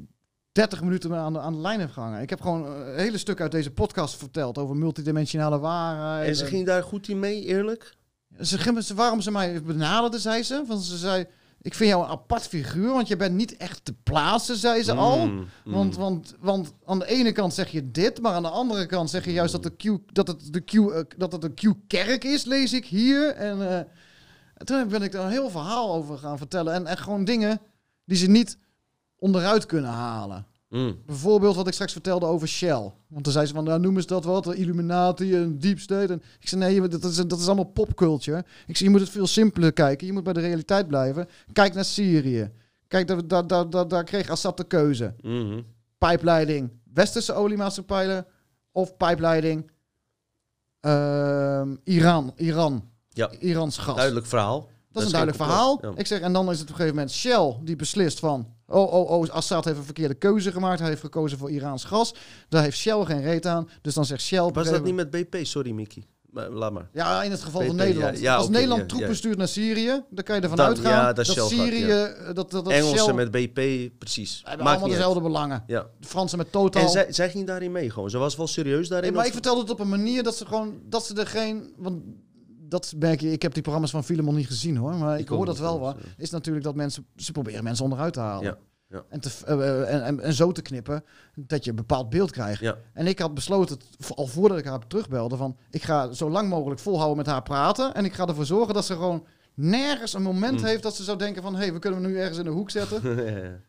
30 minuten aan de, aan de lijn heb gehangen. Ik heb gewoon een hele stuk uit deze podcast verteld over multidimensionale waarheid. En ze ging daar goed in mee, eerlijk? Ze, ze- waarom ze mij benaderde, zei ze. Want ze zei, ik vind jou een apart figuur, want je bent niet echt te plaatsen, zei ze al. Mm, mm. Want, want, want aan de ene kant zeg je dit, maar aan de andere kant zeg je juist dat, de Q, dat het de Q, eh, dat het een Q-kerk is, lees ik hier. En eh, toen ben ik daar een heel verhaal over gaan vertellen. En, en gewoon dingen die ze niet onderuit kunnen halen. Mm. Bijvoorbeeld wat ik straks vertelde over Shell. Want toen zei ze van, nou noemen ze dat wat, de Illuminati en Deep State. En ik zei, nee, dat is, dat is allemaal popculture. Ik zei, je moet het veel simpeler kijken. Je moet bij de realiteit blijven. Kijk naar Syrië. Kijk, daar, daar, daar, daar, daar kreeg Assad de keuze. Mhm. Pijpleiding westerse oliemaatschappijen of pijpleiding ehm, Iran. Iran. Ja. Irans gas. Duidelijk verhaal. Dat is een duidelijk verhaal. Ja. Ik zeg, en dan is het op een gegeven moment Shell die beslist van... Oh, oh, oh, Assad heeft een verkeerde keuze gemaakt. Hij heeft gekozen voor Iraans gas. Daar heeft Shell geen reet aan. Dus dan zegt Shell... Was dat niet met BP? Sorry, Mickey. Maar, laat maar. Ja, in het geval van Nederland. ja, ja, Als Nederland troepen stuurt naar Syrië, dan kan je ervan Dan- uitgaan dat, Syrië, eh, dat, dat, Engelsen Shell, met BP, precies. hebben Maakt allemaal dezelfde uit. belangen. Ja. De Fransen met Total. En zij, zij ging daarin mee gewoon. Ze was wel serieus daarin. Nee, maar of- ik vertelde het op een manier dat ze gewoon, dat ze er geen, want dat merk je, ik heb die programma's van Filemon niet gezien hoor, maar ik, hoor dat wel wel, dus, is natuurlijk dat mensen, ze proberen mensen onderuit te halen. Ja, ja. En, te, eh, eh, en, en, en zo te knippen dat je een bepaald beeld krijgt. Ja. En ik had besloten, al voordat ik haar terugbelde, van ik ga zo lang mogelijk volhouden met haar praten. En ik ga ervoor zorgen dat ze gewoon nergens een moment Mm. heeft dat ze zou denken van... hé, hey, we kunnen hem nu ergens in de hoek zetten. ja.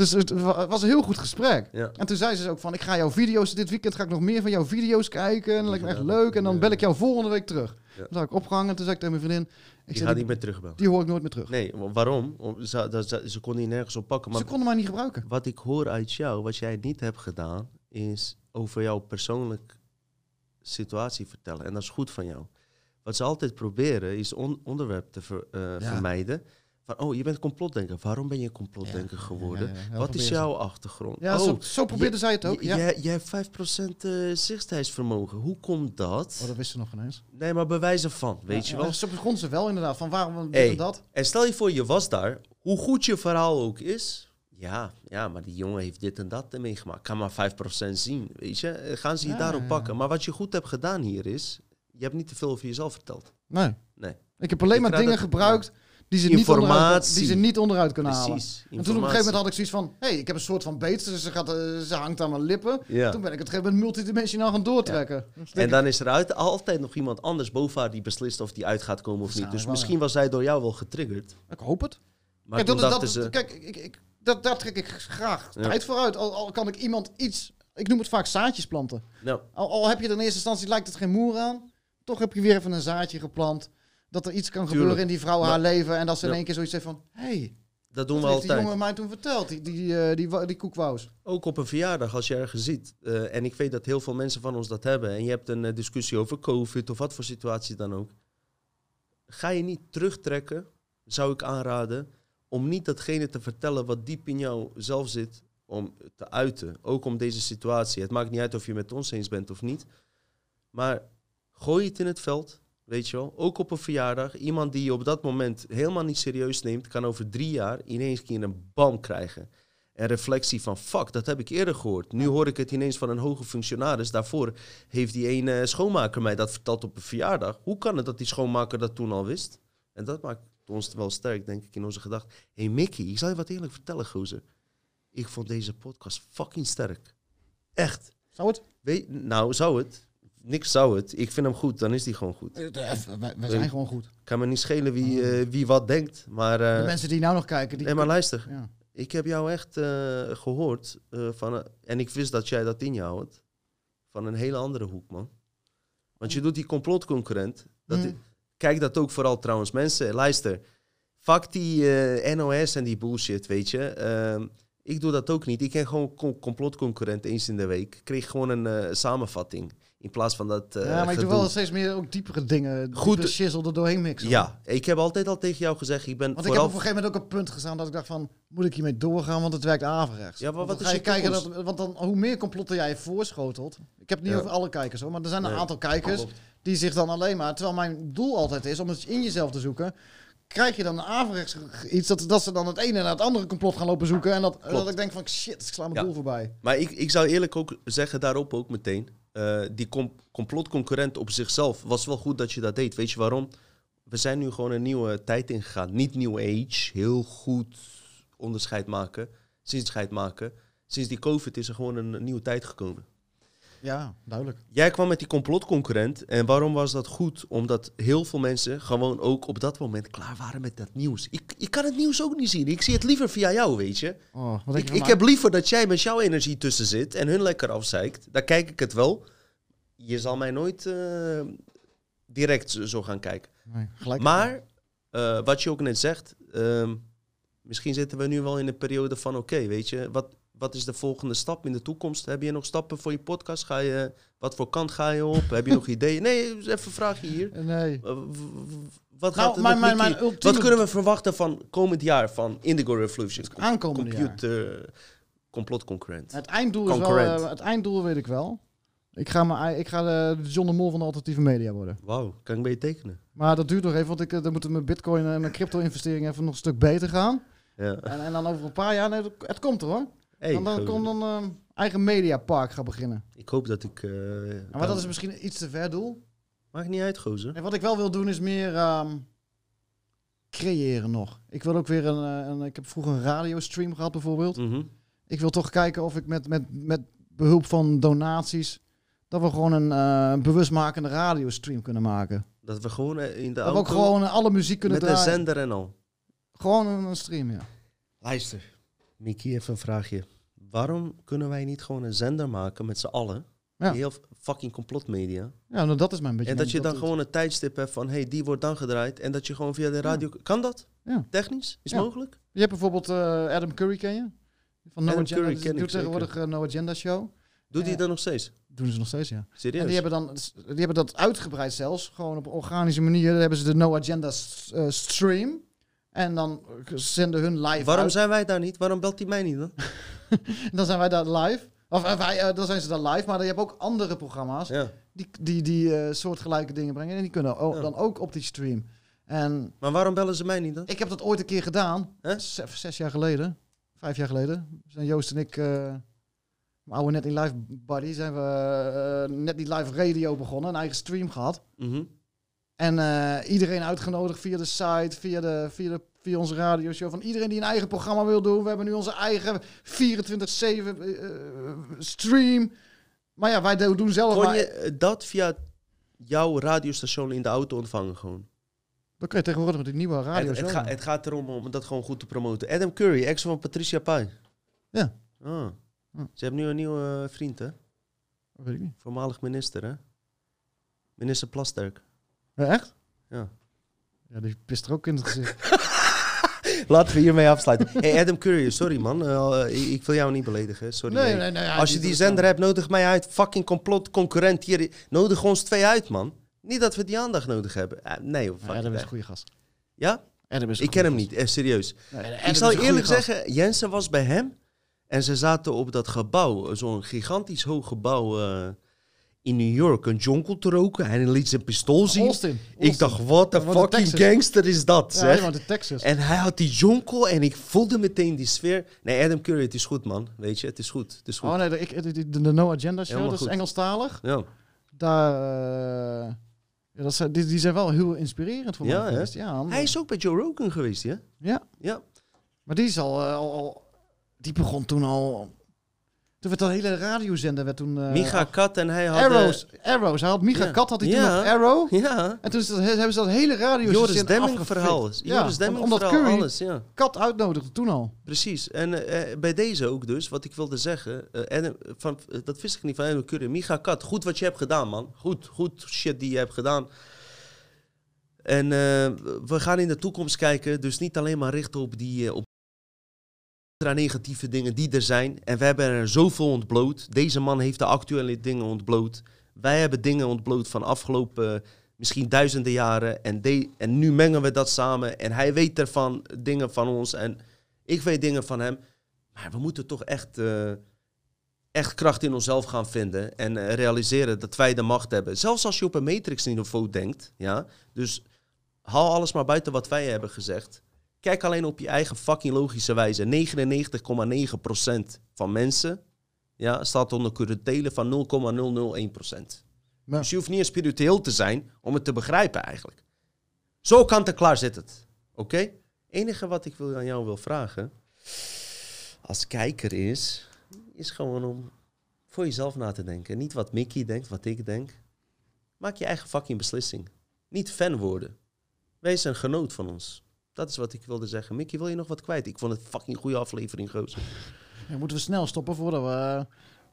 Dus het wa- het was een heel goed gesprek. Ja. En toen zei ze ook van, ik ga jouw video's, dit weekend ga ik nog meer van jouw video's kijken. En dat lijkt me echt leuk. En dan bel ik jou volgende week terug. Ja. Toen had ik opgehangen en toen zei ik tegen mijn vriendin... Ik die, niet meer terugbellen. die hoor ik nooit meer terug. Nee, wa- waarom? Om- Ze, ze, ze kon die nergens op pakken. Maar ze konden mij niet gebruiken. wat ik hoor uit jou, wat jij niet hebt gedaan, is over jouw persoonlijke situatie vertellen. En dat is goed van jou. Wat ze altijd proberen, is on- onderwerp te ver- eh, Ja. vermijden. Van, oh, je bent complotdenker. Waarom ben je complotdenker Ja, geworden? ja, Wat is ze. jouw achtergrond? Ja, oh, zo, zo probeerde zij het ook. jij, jij hebt 5% eh zichtheidsvermogen. Hoe komt dat? Oh, dat wist ze nog ineens. Nee, maar bewijzen van, weet je wel? Zo begon ze wel inderdaad. Van waarom Hey. en dat. En stel je voor, je was daar. Hoe goed je verhaal ook is. Ja, ja, maar die jongen heeft dit en dat meegemaakt. Kan maar 5% zien, weet je. Eh, Gaan ze je Ja, daarop ja, pakken. Maar wat je goed hebt gedaan hier is... Je hebt niet te veel over jezelf verteld. Nee. Nee. Ik heb alleen Ik maar dingen het- gebruikt die ze, niet onderuit, die ze niet onderuit kunnen halen. Precies. En toen op een gegeven moment had ik zoiets van... hé, hey, ik heb een soort van beet. Dus ze, gaat, eh, ze hangt aan mijn lippen. Ja. Toen ben ik het op een gegeven moment multidimensionaal gaan doortrekken. En dan is er uit, altijd nog iemand anders boven haar die beslist of die uit gaat komen of niet. Dus wel, misschien was zij door jou wel getriggerd. ik, hoop het. Maar Kijk, dat, dat, ze... kijk ik, ik, dat, daar trek ik graag tijd voor uit. Al, al kan ik iemand iets... Ik noem het vaak zaadjes planten. Al, al heb je er in eerste instantie lijkt het geen moer aan, toch heb je weer even een zaadje geplant. Dat er iets kan Tuurlijk. gebeuren in die vrouw haar Maar- leven. En dat ze in één keer zoiets heeft van... Hé, hey, dat doen dat we heeft die altijd. jongen mij toen verteld. Die, die, eh, die, die koekwous. Ook op een verjaardag, als je ergens ziet. eh, en ik weet dat heel veel mensen van ons dat hebben. En je hebt een eh, discussie over COVID of wat voor situatie dan ook. Ga je niet terugtrekken, zou ik aanraden. Om niet datgene te vertellen wat diep in jou zelf zit. Om te uiten. Ook om deze situatie. Het maakt niet uit of je met ons eens bent of niet. Maar gooi het in het veld. Weet je wel? Ook op een verjaardag. Iemand die je op dat moment helemaal niet serieus neemt. Kan over drie jaar ineens een keer een bam krijgen. En reflectie van, fuck, dat heb ik eerder gehoord. Nu hoor ik het ineens van een hoge functionaris. Daarvoor heeft die ene schoonmaker mij dat verteld op een verjaardag. Hoe kan het dat die schoonmaker dat toen al wist? En dat maakt ons wel sterk, denk ik, in onze gedachten. Hé hey Mickey, ik zal je wat eerlijk vertellen, gozer. Ik vond deze podcast fucking sterk. Echt. Zou het? Weet, nou, zou het. Niks zou het. Ik vind hem goed, dan is die gewoon goed. Eh, eh, wij zijn gewoon goed. Kan me niet schelen wie, eh, wie wat denkt. Maar, De mensen die nou nog kijken... Die nee, maar luister. ja. Ik heb jou echt eh, gehoord eh, van, en ik wist dat jij dat in je houdt, van een hele andere hoek, man. Want je doet die complotconcurrent. Dat, Mm. Kijk dat ook vooral trouwens. Mensen, luister. Fuck die NOS en die bullshit, weet je. Ehm, ik doe dat ook niet. Ik ken gewoon com- complotconcurrent eens in de week. Ik kreeg gewoon een samenvatting. In plaats van dat eh ja, maar ik doe wel steeds meer ook diepere dingen. Goed. Goed. shizzle er doorheen mixen. Ja, ik heb altijd al tegen jou gezegd, ik ben Want ik heb op een gegeven moment ook een punt gestaan dat ik dacht van... Moet ik hiermee doorgaan, want het werkt averechts. Ja, maar wat is ga je kijken dat, Want dan, hoe meer complotten jij voorschotelt... Ik heb het niet Ja. over alle kijkers hoor, maar er zijn een Nee. aantal kijkers... Klopt. die zich dan alleen maar... Terwijl mijn doel altijd is om het in jezelf te zoeken... krijg je dan averechts iets dat, dat ze dan het ene naar het andere complot gaan lopen zoeken... en dat, dat ik denk van shit, ik sla mijn Ja. doel voorbij. Maar ik, ik zou eerlijk ook zeggen, daarop ook meteen. Eh, die com- complotconcurrent op zichzelf was wel goed dat je dat deed. Weet je waarom? We zijn nu gewoon een nieuwe tijd ingegaan. Niet new age, heel goed onderscheid maken, zinscheid maken. Sinds die COVID is er gewoon een nieuwe tijd gekomen. Ja, duidelijk. Jij kwam met die complotconcurrent. En waarom was dat goed? Omdat heel veel mensen gewoon ook op dat moment klaar waren met dat nieuws. Ik, ik kan het nieuws ook niet zien. Ik zie het liever via jou, weet je. Oh, wat Ik, heb liever dat jij met jouw energie tussen zit en hun lekker afzeikt. Daar kijk ik het wel. Je zal mij nooit eh, direct zo- gaan kijken. Nee. Maar, eh, wat je ook net zegt, ehm, misschien zitten we nu wel in een periode van oké, weet je, wat, wat is de volgende stap in de toekomst? Heb je nog stappen voor je podcast? Ga je, wat voor kant ga je op? Heb je nog ideeën? Nee, even een vraagje hier. Nee. Eh, wat, Nou, gaat, er mijn- ultieme- wat kunnen we verwachten van komend jaar van Indigo Revolution? Aankomende jaar. Computer complotconcurrent. Het einddoel, is wel, Concurrent. eh, het einddoel weet ik wel. Ik ga, ei- ik ga de John de Mol van de alternatieve media worden. Wauw, kan ik bij je tekenen? Maar dat duurt nog even, want ik, eh, dan moeten mijn bitcoin en mijn crypto-investeringen even nog een stuk beter gaan. Ja. En, en dan over een paar jaar, nee, het komt er hoor. Hey, dan dan gozer. komt dan eh, eigen mediapark gaan beginnen. Ik hoop dat ik... eh, maar dat is misschien een iets te ver doel. Maakt niet uit, gozer. En wat ik wel wil doen is meer ehm, creëren nog. Ik wil ook weer een, eh, een ik heb vroeger een radiostream gehad bijvoorbeeld. Mhm. Ik wil toch kijken of ik met, met, met behulp van donaties, dat we gewoon een eh, bewustmakende radiostream kunnen maken. Dat we gewoon eh, in de Dat we ook gewoon alle muziek kunnen met een draaien. zender en al. Gewoon een, een stream, ja. Luister. Mickey, even een vraagje. Waarom kunnen wij niet gewoon een zender maken met z'n allen? Ja. Heel fucking complotmedia. Ja, nou, dat is mijn beetje... En dat je dan gewoon een tijdstip hebt van... hey, die wordt dan gedraaid. En dat je gewoon via de radio... Kan dat? Ja. Technisch? Is mogelijk? Je hebt bijvoorbeeld eh, Adam Curry, ken je? Van No Adam Agenda. Curry ken doet tegenwoordig een No Agenda show. Doet hij Ja. dat nog steeds? Doen ze nog steeds, ja. Serieus? En die hebben, dan, die hebben dat uitgebreid zelfs. Gewoon op organische manier. Dan hebben ze de No Agenda eh, stream. En dan zenden hun live Waarom uit. zijn wij daar niet? Waarom belt hij mij niet dan? Dan zijn wij daar live. Of eh, wij, eh, dan zijn ze daar live. Maar je hebt ook andere programma's Ja. die, die, die eh, soortgelijke dingen brengen. En die kunnen Ja. dan ook op die stream. En Maar waarom bellen ze mij niet dan? ik heb dat ooit een keer gedaan. Zes, zes jaar geleden. Vijf jaar geleden. Zijn Joost en ik... mijn oude Net in Live buddy. Zijn we Net niet Live radio begonnen. Een eigen stream gehad. Mhm. En eh, iedereen uitgenodigd via de site, via, de, via, de, via onze radioshow. Van iedereen die een eigen programma wil doen. We hebben nu onze eigen 24-7 eh, stream. Maar ja, wij do- doen zelf Kon maar... je eh, dat via jouw radiostation in de auto ontvangen gewoon? Dan kun je tegenwoordig met die nieuwe Het, radio het, ga- het gaat erom om dat gewoon goed te promoten. Adam Curry, ex van Patricia Pai. Ja. Ah. Hm. Ze hebben nu een nieuwe eh, vriend, hè? Weet ik niet. Voormalig minister, hè? Minister Plasterk. Ja, echt? Ja. Ja, die pist er ook in het gezicht. Laten we hiermee afsluiten. Hey Adam Curry, sorry man. Eh, ik, ik wil jou niet beledigen. Sorry. Nee, nee, nee. ja, Als je die zender hebt, nodig mij uit. Fucking complot, concurrent hier. Nodig ons twee uit, man. Niet dat we die aandacht nodig hebben. Eh, nee, fuck Adam is een goede gast. Ja? Adam is een Ik ken hem niet, eh, serieus. Ik zal eerlijk gast. zeggen, Jensen was bij hem. En ze zaten op dat gebouw, zo'n gigantisch hoog gebouw eh, in New York, een jonkel te roken. Hij liet zijn pistool zien. Austin. Ik dacht, wat de een fucking gangster is dat, Ja, zeg. in Texas. En hij had die jonkel en ik voelde meteen die sfeer. Nee, Adam Curry, het is goed, man. Weet je, het is goed. Het is goed. Oh nee, de, ik, de, de, de No Agenda Show, Helemaal dat is. Engelstalig. Ja. Daar, eh, ja, dat zijn, die, die zijn wel heel inspirerend voor Ja, mij hè? Ja, Hij is ook bij Joe Rogan geweest, ja? ja, Ja. maar die is al, eh, al, al- die begon toen al, toen werd dat hele radiozender werd toen... eh, Micha Kat en hij had... Arrows, Arrows. Hij had Micha Ja. Kat had hij toen Ja. Arrow. Ja. En toen is dat, hebben ze dat hele radio Joris Demming verhaal. Ja, Joris Demming omdat verhaal, Curry alles, ja. Kat uitnodigde toen al. Precies. En eh, eh, bij deze ook dus, wat ik wilde zeggen. eh, Adam- van, eh, dat wist ik niet van Adam Curry. Micha Kat, goed wat je hebt gedaan, man. Goed, goed shit die je hebt gedaan. En eh, we gaan in de toekomst kijken. Dus niet alleen maar richten op die... eh, op negatieve dingen die er zijn. En we hebben er zoveel ontbloot. Deze man heeft de actuele dingen ontbloot. Wij hebben dingen ontbloot van afgelopen misschien duizenden jaren. En, en nu mengen we dat samen. En hij weet ervan dingen van ons. En ik weet dingen van hem. Maar we moeten toch echt, eh, echt kracht in onszelf gaan vinden. En eh, realiseren dat wij de macht hebben. Zelfs als je op een matrix-niveau denkt. Ja? Dus haal alles maar buiten wat wij hebben gezegd. Kijk alleen op je eigen fucking logische wijze. 99,9% van mensen ja, staat onder curatele van 0,001%. Ja. Dus je hoeft niet eens spiritueel te zijn om het te begrijpen eigenlijk. Zo kant en klaar zit het. Oké? enige wat ik wil aan jou wil vragen, als kijker is, is gewoon om voor jezelf na te denken. Niet wat Mickey denkt, wat ik denk. Maak je eigen fucking beslissing. Niet fan worden. Wees een genoot van ons. Dat is wat ik wilde zeggen. Mickey, wil je nog wat kwijt? Ik vond het fucking goede aflevering, gozer. Ja, moeten we snel stoppen voordat we eh,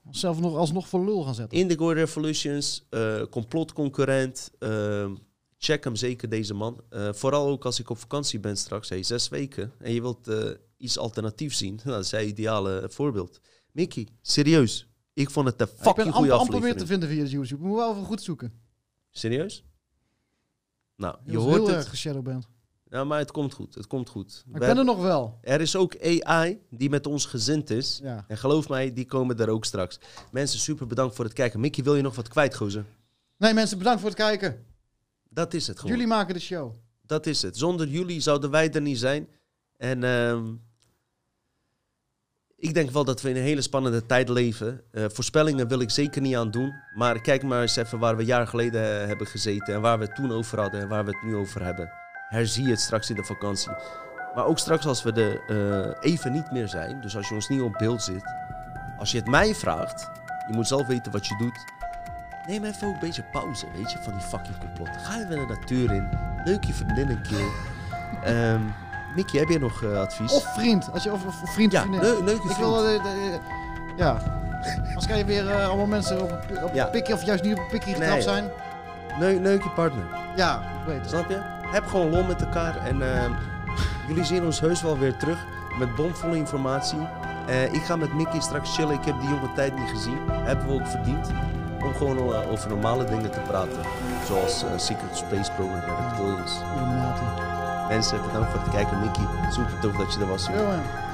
onszelf nog alsnog voor lul gaan zetten. Indigo Revolutions, eh complotconcurrent. eh, check hem zeker, deze man. Eh, vooral ook als ik op vakantie ben straks, hey, zes weken. En je wilt iets alternatiefs zien. Nou, dat is een ideale voorbeeld. Mickey, serieus. Ik vond het een ik ben fucking goede amper, amper weer aflevering. te vinden via YouTube. We moeten wel even goed zoeken. Serieus? Nou, Je je hoort heel het. erg geshadowband. Ja, maar het komt goed. Het komt goed. Maar We ik ben er hebben- nog wel. er is ook AI die met ons gezind is. Ja. En geloof mij, die komen er ook straks. Mensen, super bedankt voor het kijken. Mickey, wil je nog wat kwijt, gozer? Nee, mensen, bedankt voor het kijken. Dat is het gewoon. Jullie maken de show. Dat is het. Zonder jullie zouden wij er niet zijn. En ehm, ik denk wel dat we in een hele spannende tijd leven. Eh, voorspellingen wil ik zeker niet aan doen. Maar kijk maar eens even waar we een jaar geleden eh, hebben gezeten. En waar we het toen over hadden en waar we het nu over hebben. Herzie het straks in de vakantie. Maar ook straks als we er eh, even niet meer zijn. Dus als je ons niet op beeld zit. Als je het mij vraagt. Je moet zelf weten wat je doet. Neem even ook een beetje pauze, weet je, van die fucking complot. Ga even de natuur in. Leuk je vriendin een keer. Mickey, heb jij nog eh, advies? Of vriend. Als je, of, of vriend, ja, vriendin. leu- leuke Ik wil... eh, de- de- ja. Als ga je weer eh, allemaal mensen op op Ja. of juist niet op een pikje getrapt Nee. zijn. Leuk, leuk je partner. Ja, ik weet het. Snap je? Heb gewoon lol met elkaar. En ehm, jullie zien ons heus wel weer terug met bomvolle informatie. Eh, ik ga met Mickey straks chillen. Ik heb die jonge tijd niet gezien. Hebben we ook verdiend. Om gewoon eh, over normale dingen te praten. Zoals eh, Secret Space Program en Reptilians. Mensen, bedankt voor het kijken. Mickey, super tof dat je er was. jongen.